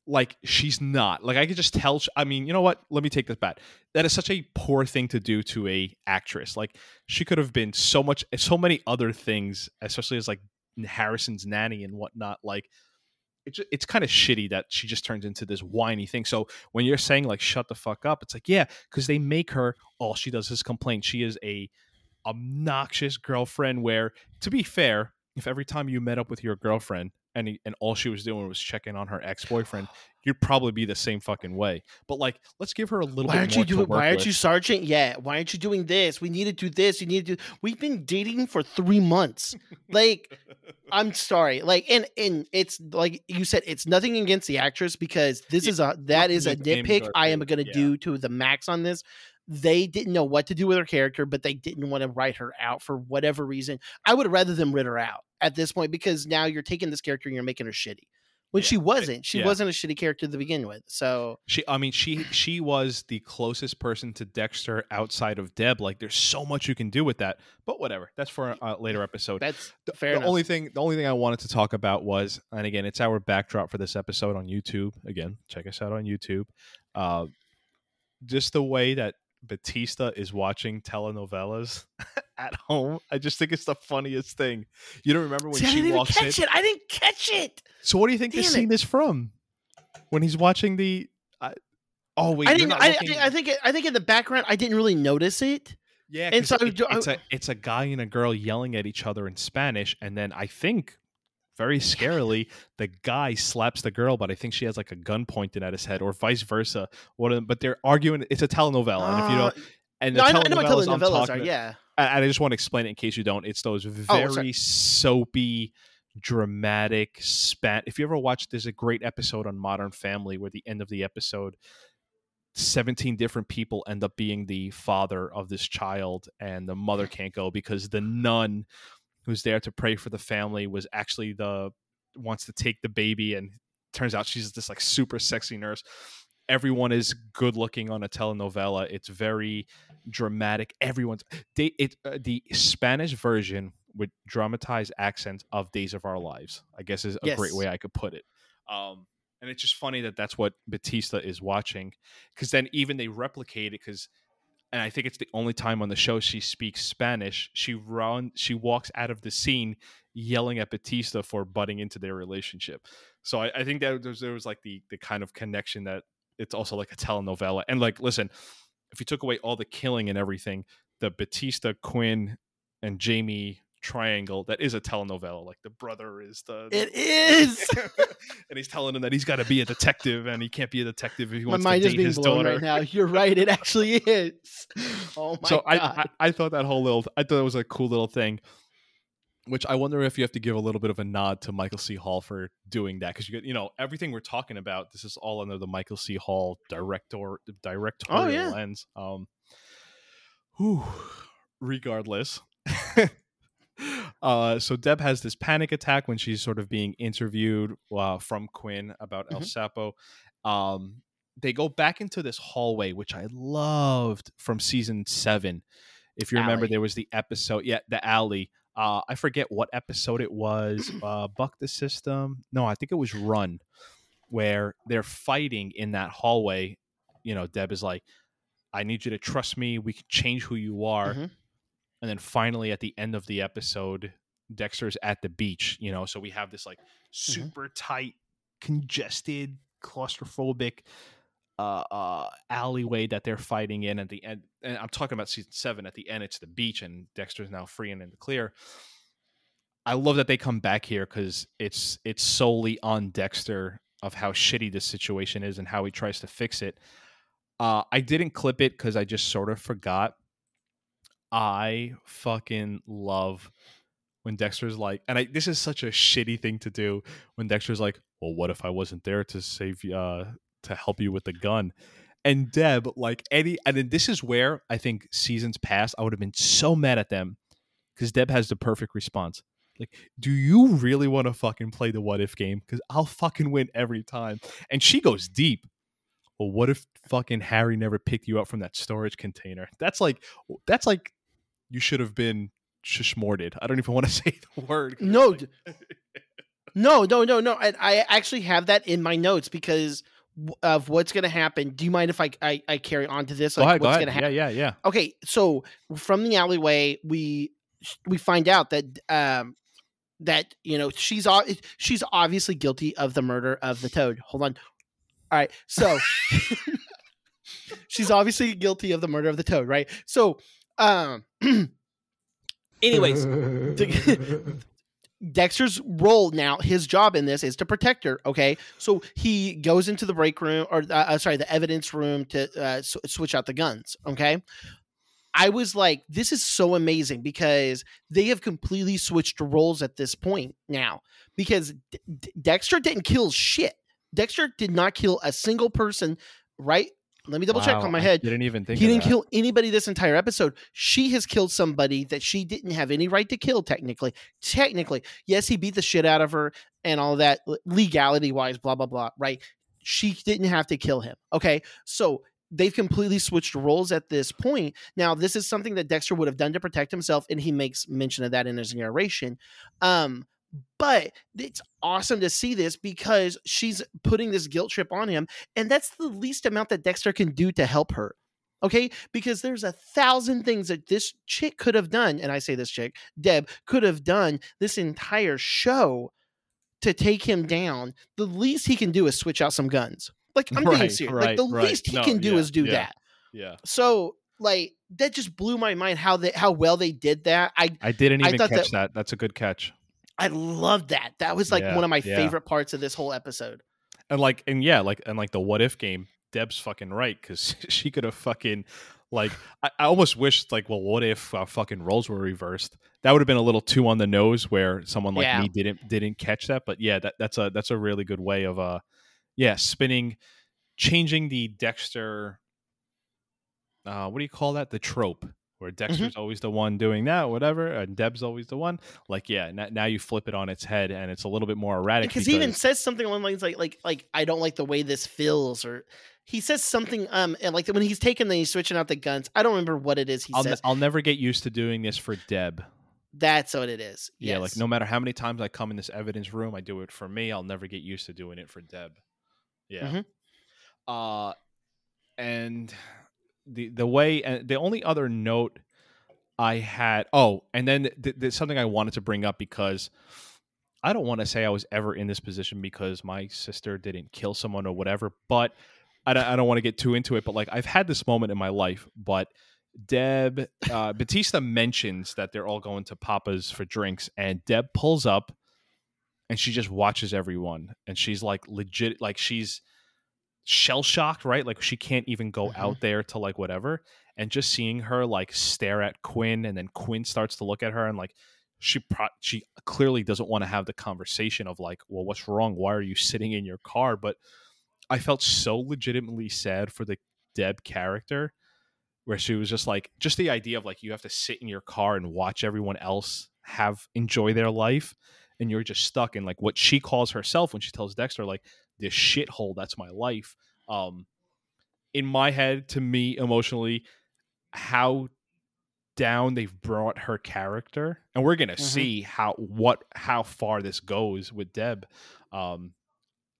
[SPEAKER 3] like she's not. Like I could just tell. sh- I mean, you know what? Let me take this back. That is such a poor thing to do to a actress. Like she could have been so much, so many other things, especially as like Harrison's nanny and whatnot. Like it's it's kind of shitty that she just turns into this whiny thing. So when you're saying like shut the fuck up, it's like yeah, because they make her all she does is complain. She is a obnoxious girlfriend. Where to be fair, if every time you met up with your girlfriend and he- and all she was doing was checking on her ex boyfriend, you'd probably be the same fucking way. But like, let's give her a little
[SPEAKER 2] Why
[SPEAKER 3] bit
[SPEAKER 2] aren't
[SPEAKER 3] more
[SPEAKER 2] you doing? Why aren't
[SPEAKER 3] with.
[SPEAKER 2] you sergeant yet? Why aren't you doing this? We need to do this. You need to. do We've been dating for three months. like, I'm sorry. Like, and and it's like you said, it's nothing against the actress because this
[SPEAKER 3] Yeah,
[SPEAKER 2] is a that is a nitpick I am going to
[SPEAKER 3] yeah.
[SPEAKER 2] do to the max on this. They didn't know what to do with her character, but they didn't want to write her out for whatever reason. I would rather them write her out at this point because now you're taking this character and you're making her shitty when
[SPEAKER 3] Yeah,
[SPEAKER 2] she wasn't. She
[SPEAKER 3] yeah.
[SPEAKER 2] wasn't a shitty character to begin with. So
[SPEAKER 3] She, I mean, she she was the closest person to Dexter outside of Deb. Like, there's so much you can do with that. But whatever, that's for a later episode.
[SPEAKER 2] that's
[SPEAKER 3] the,
[SPEAKER 2] fair
[SPEAKER 3] the
[SPEAKER 2] enough.
[SPEAKER 3] only thing, the only thing I wanted to talk about was, and again, it's our backdrop for this episode on YouTube. Again, check us out on YouTube. Uh, just the way that Batista is watching telenovelas at home, I just think it's the funniest thing. You don't remember when
[SPEAKER 2] See, I
[SPEAKER 3] she
[SPEAKER 2] didn't even
[SPEAKER 3] in?
[SPEAKER 2] catch it. I didn't catch it.
[SPEAKER 3] So what do you think this
[SPEAKER 2] it.
[SPEAKER 3] scene is from? When he's watching the. I oh wait,
[SPEAKER 2] I didn't. I,
[SPEAKER 3] looking-
[SPEAKER 2] I think. I think in the background, I didn't really notice it.
[SPEAKER 3] Yeah,
[SPEAKER 2] And so
[SPEAKER 3] it- it's a it's a guy and a girl yelling at each other in Spanish, and then I think very scarily the guy slaps the girl, but I think she has like a gun pointed at his head, or vice versa. One but they're arguing. It's a telenovela, and if you
[SPEAKER 2] Uh,
[SPEAKER 3] don't, and the
[SPEAKER 2] no, I know, I know what
[SPEAKER 3] telenovelas talking
[SPEAKER 2] are. Yeah.
[SPEAKER 3] and I just want to explain it in case you don't. It's those
[SPEAKER 2] Oh,
[SPEAKER 3] very
[SPEAKER 2] sorry.
[SPEAKER 3] soapy, dramatic spat. If you ever watch, there's a great episode on Modern Family where the end of the episode, 17 different people end up being the father of this child, and the mother can't go because the nun who's there to pray for the family was actually the wants to take the baby and turns out she's this like super sexy nurse. Everyone is good looking on a telenovela. It's very dramatic. Everyone's they it uh, the spanish version with dramatized accents of days of our lives i guess is a great way i could put it. Um and it's just funny that that's what batista is watching because then even they replicate it because and i think it's the only time on the show she speaks spanish she run she walks out of the scene yelling at batista for butting into their relationship. So i, I think that there was, there was like the the kind of connection that it's also like a telenovela. And like listen if you took away all the killing and everything the batista quinn and jamie triangle that is a telenovela like the brother is the
[SPEAKER 2] It is.
[SPEAKER 3] and he's telling him that he's got to be a detective and he can't be a detective if he
[SPEAKER 2] My
[SPEAKER 3] wants
[SPEAKER 2] mind
[SPEAKER 3] to
[SPEAKER 2] is
[SPEAKER 3] date
[SPEAKER 2] being
[SPEAKER 3] his
[SPEAKER 2] blown
[SPEAKER 3] daughter
[SPEAKER 2] right now. You're right. It actually is. Oh my
[SPEAKER 3] so
[SPEAKER 2] god.
[SPEAKER 3] I, I I thought that whole little I thought it was a cool little thing, which I wonder if you have to give a little bit of a nod to Michael C. Hall for doing that because you get you know everything we're talking about. This is all under the Michael C. Hall director directorial
[SPEAKER 2] Oh, yeah.
[SPEAKER 3] lens. Um, whew, regardless. Uh, so Deb has this panic attack when she's sort of being interviewed uh, from Quinn about El Sapo. Um, they go back into this hallway, which I loved from season seven. If you remember,
[SPEAKER 2] Alley.
[SPEAKER 3] there was the episode, yeah, the alley. Uh, I forget what episode it was. Uh, Buck the System. No, I think it was Run, where they're fighting in that hallway. You know, Deb is like, "I need you to trust me. We can change who you are."
[SPEAKER 2] Mhm.
[SPEAKER 3] And then finally, at the end of the episode, Dexter's at the beach. You know, so we have this like super tight, congested, claustrophobic uh, uh, alleyway that they're fighting in at the end. And I'm talking about season seven. At the end, it's the beach, and Dexter's now free and in the clear. I love that they come back here because it's it's solely on Dexter of how shitty this situation is and how he tries to fix it. Uh, I didn't clip it because I just sort of forgot. I fucking love when Dexter's like, and I this is such a shitty thing to do when Dexter's like, well, what if I wasn't there to save you, uh, to help you with the gun? And Deb, like any, and then this is where I think seasons past, I would have been so mad at them because Deb has the perfect response. Like, do you really want to fucking play the what if game? Because I'll fucking win every time. And she goes deep. Well, what if fucking Harry never picked you up from that storage container? That's like, that's like, you should have been shishmorted. I don't even want to say the word.
[SPEAKER 2] No,
[SPEAKER 3] like-
[SPEAKER 2] no, no, no, no. I, I actually have that in my notes because of what's going to happen. Do you mind if I, I I carry on to this?
[SPEAKER 3] go ahead,
[SPEAKER 2] what's gonna happen?
[SPEAKER 3] Yeah, yeah, yeah.
[SPEAKER 2] Okay, so from the alleyway, we we find out that um, that you know she's she's obviously guilty of the murder of the toad. Hold on. All right, so she's obviously guilty of the murder of the toad, right? So, um, anyways, Dexter's role now, his job in this is to protect her. Okay, so he goes into the break room, or uh, uh, sorry, the evidence room to uh, s- switch out the guns. Okay, I was like, this is so amazing because they have completely switched roles at this point now. Because D- D- Dexter didn't kill shit. Dexter did not kill a single person. Right? Let me double check on my
[SPEAKER 3] I
[SPEAKER 2] head.
[SPEAKER 3] didn't even think
[SPEAKER 2] He didn't
[SPEAKER 3] that.
[SPEAKER 2] kill anybody this entire episode. She has killed somebody that she didn't have any right to kill, technically. Technically. Yes, he beat the shit out of her and all that legality wise, blah, blah, blah, right? She didn't have to kill him. Okay. So they've completely switched roles at this point. Now, this is something that Dexter would have done to protect himself, and he makes mention of that in his narration. Um, but it's awesome to see this because she's putting this guilt trip on him, and that's the least amount that Dexter can do to help her. Okay, because there's a thousand things that this chick could have done, and I say this chick, Deb, could have done this entire show to take him down. The least he can do is switch out some guns. Like I'm being
[SPEAKER 3] Right,
[SPEAKER 2] serious. like the
[SPEAKER 3] right.
[SPEAKER 2] least he
[SPEAKER 3] No,
[SPEAKER 2] can do
[SPEAKER 3] yeah,
[SPEAKER 2] is do
[SPEAKER 3] yeah.
[SPEAKER 2] that.
[SPEAKER 3] Yeah,
[SPEAKER 2] So like that just blew my mind how they how well they did that. I
[SPEAKER 3] I didn't
[SPEAKER 2] I
[SPEAKER 3] even
[SPEAKER 2] thought
[SPEAKER 3] catch
[SPEAKER 2] that-
[SPEAKER 3] that. That's a good catch.
[SPEAKER 2] I loved that. That was like
[SPEAKER 3] Yeah,
[SPEAKER 2] one of my
[SPEAKER 3] yeah.
[SPEAKER 2] favorite parts of this whole episode.
[SPEAKER 3] And like, and yeah, like, and like the what if game, Deb's fucking right because she could have fucking like. I, I almost wished like, well, what if uh, fucking roles were reversed? That would have been a little too on the nose where someone like
[SPEAKER 2] Yeah.
[SPEAKER 3] me didn't didn't catch that. But yeah, that that's a that's a really good way of uh, yeah, spinning, changing the Dexter. Uh, what do you call that? The trope where
[SPEAKER 2] Mm-hmm.
[SPEAKER 3] Dexter's always the one doing that, whatever, and Deb's always the one. Like, yeah, n- now you flip it on its head, and it's a little bit more erratic.
[SPEAKER 2] Because he even says something along the lines like like like I don't like the way this feels or he says something um and like when he's taking the he's switching out the guns. I don't remember what it is he
[SPEAKER 3] I'll,
[SPEAKER 2] says.
[SPEAKER 3] I'll never get used to doing this for Deb.
[SPEAKER 2] That's what it is.
[SPEAKER 3] Yeah, like no matter how many times I come in this evidence room, I do it for me. I'll never get used to doing it for Deb. Yeah.
[SPEAKER 2] Mhm.
[SPEAKER 3] Uh and the the way and the only other note I had oh, and then th- there's something I wanted to bring up because I don't want to say I was ever in this position because my sister didn't kill someone or whatever, but I don't, I don't want to get too into it. But like I've had this moment in my life, but Deb uh, Batista mentions that they're all going to Papa's for drinks, and Deb pulls up, and she just watches everyone, and she's like legit, like she's shell shocked, right? Like she can't even go
[SPEAKER 2] Mhm.
[SPEAKER 3] out there to like whatever, and just seeing her like stare at Quinn, and then Quinn starts to look at her, and like she pro- she clearly doesn't want to have the conversation of like, well, what's wrong? Why are you sitting in your car? But I felt so legitimately sad for the Deb character where she was just like just the idea of like you have to sit in your car and watch everyone else have enjoy their life and you're just stuck in like what she calls herself when she tells Dexter like this shithole that's my life um in my head to me emotionally how down they've brought her character and we're gonna
[SPEAKER 2] Mhm.
[SPEAKER 3] see how what how far this goes with Deb um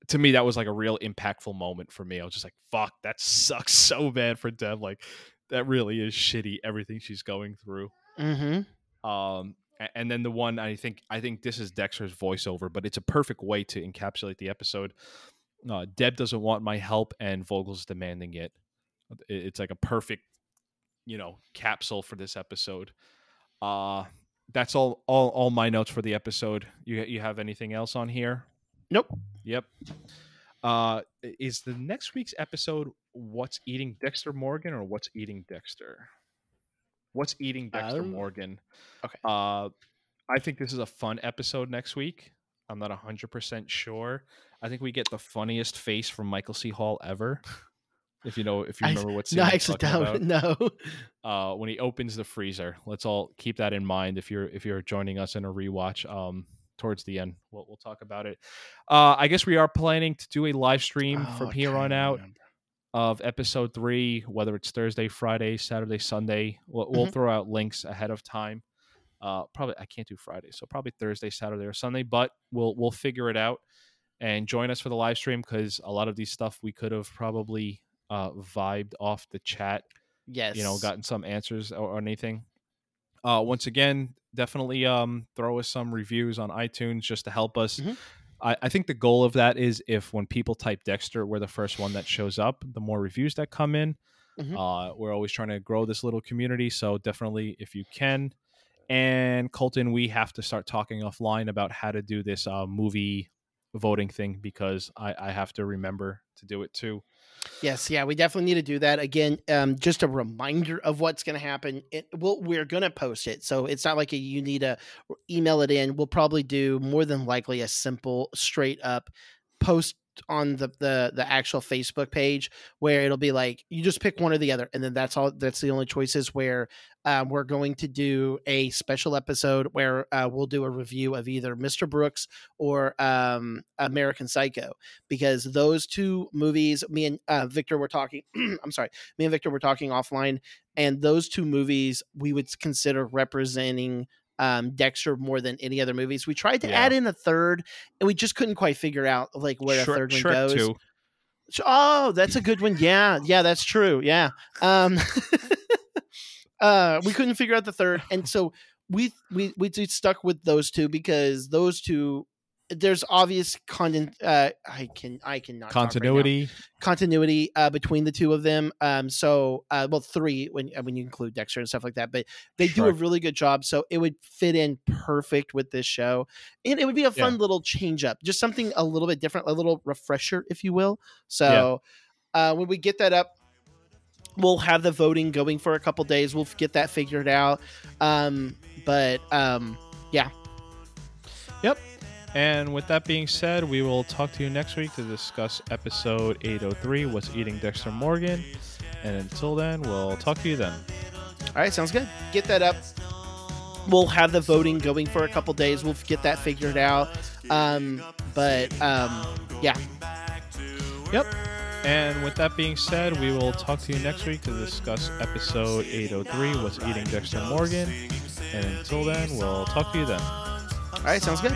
[SPEAKER 3] to me that was like a real impactful moment for me. I was just like, fuck, that sucks so bad for Deb. Like that really is shitty everything she's going through.
[SPEAKER 2] Mm-hmm.
[SPEAKER 3] Um and then the one I think I think this is Dexter's voiceover, but it's a perfect way to encapsulate the episode. Uh, Deb doesn't want my help, and Vogel's demanding it. It- It's like a perfect, you know, capsule for this episode. Uh that's all all all my notes for the episode. You you have anything else on here?
[SPEAKER 2] Nope.
[SPEAKER 3] Yep. Uh, is the next week's episode what's eating Dexter Morgan or what's eating Dexter? What's eating Dexter
[SPEAKER 2] Um,
[SPEAKER 3] Morgan?
[SPEAKER 2] okay.
[SPEAKER 3] Uh, I think this is a fun episode next week. I'm not hundred percent sure. I think we get the funniest face from Michael C. Hall ever. If you know, if you
[SPEAKER 2] I-
[SPEAKER 3] remember what scene
[SPEAKER 2] No,
[SPEAKER 3] I'm
[SPEAKER 2] actually
[SPEAKER 3] talking
[SPEAKER 2] don't.
[SPEAKER 3] about
[SPEAKER 2] No.
[SPEAKER 3] uh, when he opens the freezer. Let's all keep that in mind if you're if you're joining us in a rewatch. Um, towards the end, we'll we'll talk about it. Uh, I guess we are planning to do a live stream
[SPEAKER 2] Oh,
[SPEAKER 3] from
[SPEAKER 2] I
[SPEAKER 3] here on out
[SPEAKER 2] remember.
[SPEAKER 3] Of episode three, whether it's Thursday, Friday, Saturday, Sunday. We'll, we'll
[SPEAKER 2] Mhm.
[SPEAKER 3] throw out links ahead of time. Uh, probably I can't do Friday, so probably Thursday, Saturday, or Sunday. But we'll we'll figure it out and join us for the live stream because a lot of these stuff we could have probably uh, vibed off the chat
[SPEAKER 2] Yes.
[SPEAKER 3] you know, gotten some answers or, or anything. uh, once again, definitely um, throw us some reviews on iTunes just to help us.
[SPEAKER 2] Mhm.
[SPEAKER 3] I, I think the goal of that is if when people type Dexter, we're the first one that shows up. The more reviews that come in,
[SPEAKER 2] Mhm.
[SPEAKER 3] uh, we're always trying to grow this little community. So definitely, if you can. And Colton, we have to start talking offline about how to do this uh, movie voting thing because I, I have to remember to do it too.
[SPEAKER 2] Yes, yeah, we definitely need to do that again. Um, just a reminder of what's going to happen. It, we'll, we're going to post it, so it's not like a, you need to email it in. We'll probably do more than likely a simple, straight up post on the, the the actual Facebook page where it'll be like you just pick one or the other, and then that's all. That's the only choices where um, we're going to do a special episode where uh, we'll do a review of either Mr. Brooks or um, American Psycho because those two movies, me and uh, Victor were talking. I'm sorry, me and Victor were talking offline, and those two movies we would consider representing um, Dexter more than any other movies. We tried to
[SPEAKER 3] Yeah.
[SPEAKER 2] add in a third, and we just couldn't quite figure out like where
[SPEAKER 3] Shrek-
[SPEAKER 2] a third one
[SPEAKER 3] Shrek
[SPEAKER 2] goes.
[SPEAKER 3] 2.
[SPEAKER 2] Sh- Oh, that's a good one. Yeah, yeah, that's true. Yeah. Um uh we couldn't figure out the third. And so we we we stuck with those two because those two there's obvious content uh I can I cannot talk right.
[SPEAKER 3] Continuity.
[SPEAKER 2] continuity uh between the two of them. Um so uh well three when uh, when you include Dexter and stuff like that, but they do a really good job. So it would fit in perfect with this show. And it would be a fun
[SPEAKER 3] Yeah.
[SPEAKER 2] little change up, just something a little bit different, a little refresher, if you will. So uh, when we get that up, we'll have the voting going for a couple days. We'll get that figured out. Um, but um,
[SPEAKER 3] And with that being said, we will talk to you next week to discuss episode 803 What's Eating Dexter Morgan. And until then, we'll talk to you then.
[SPEAKER 2] all right, sounds good. Get that up. We'll have the voting going for a couple days. We'll get that figured out. Um, but um, yeah, Yep.
[SPEAKER 3] And with that being said, we will talk to you next week to discuss episode 803 What's Eating Dexter Morgan. And until then, we'll talk to you then.
[SPEAKER 2] All right, sounds good.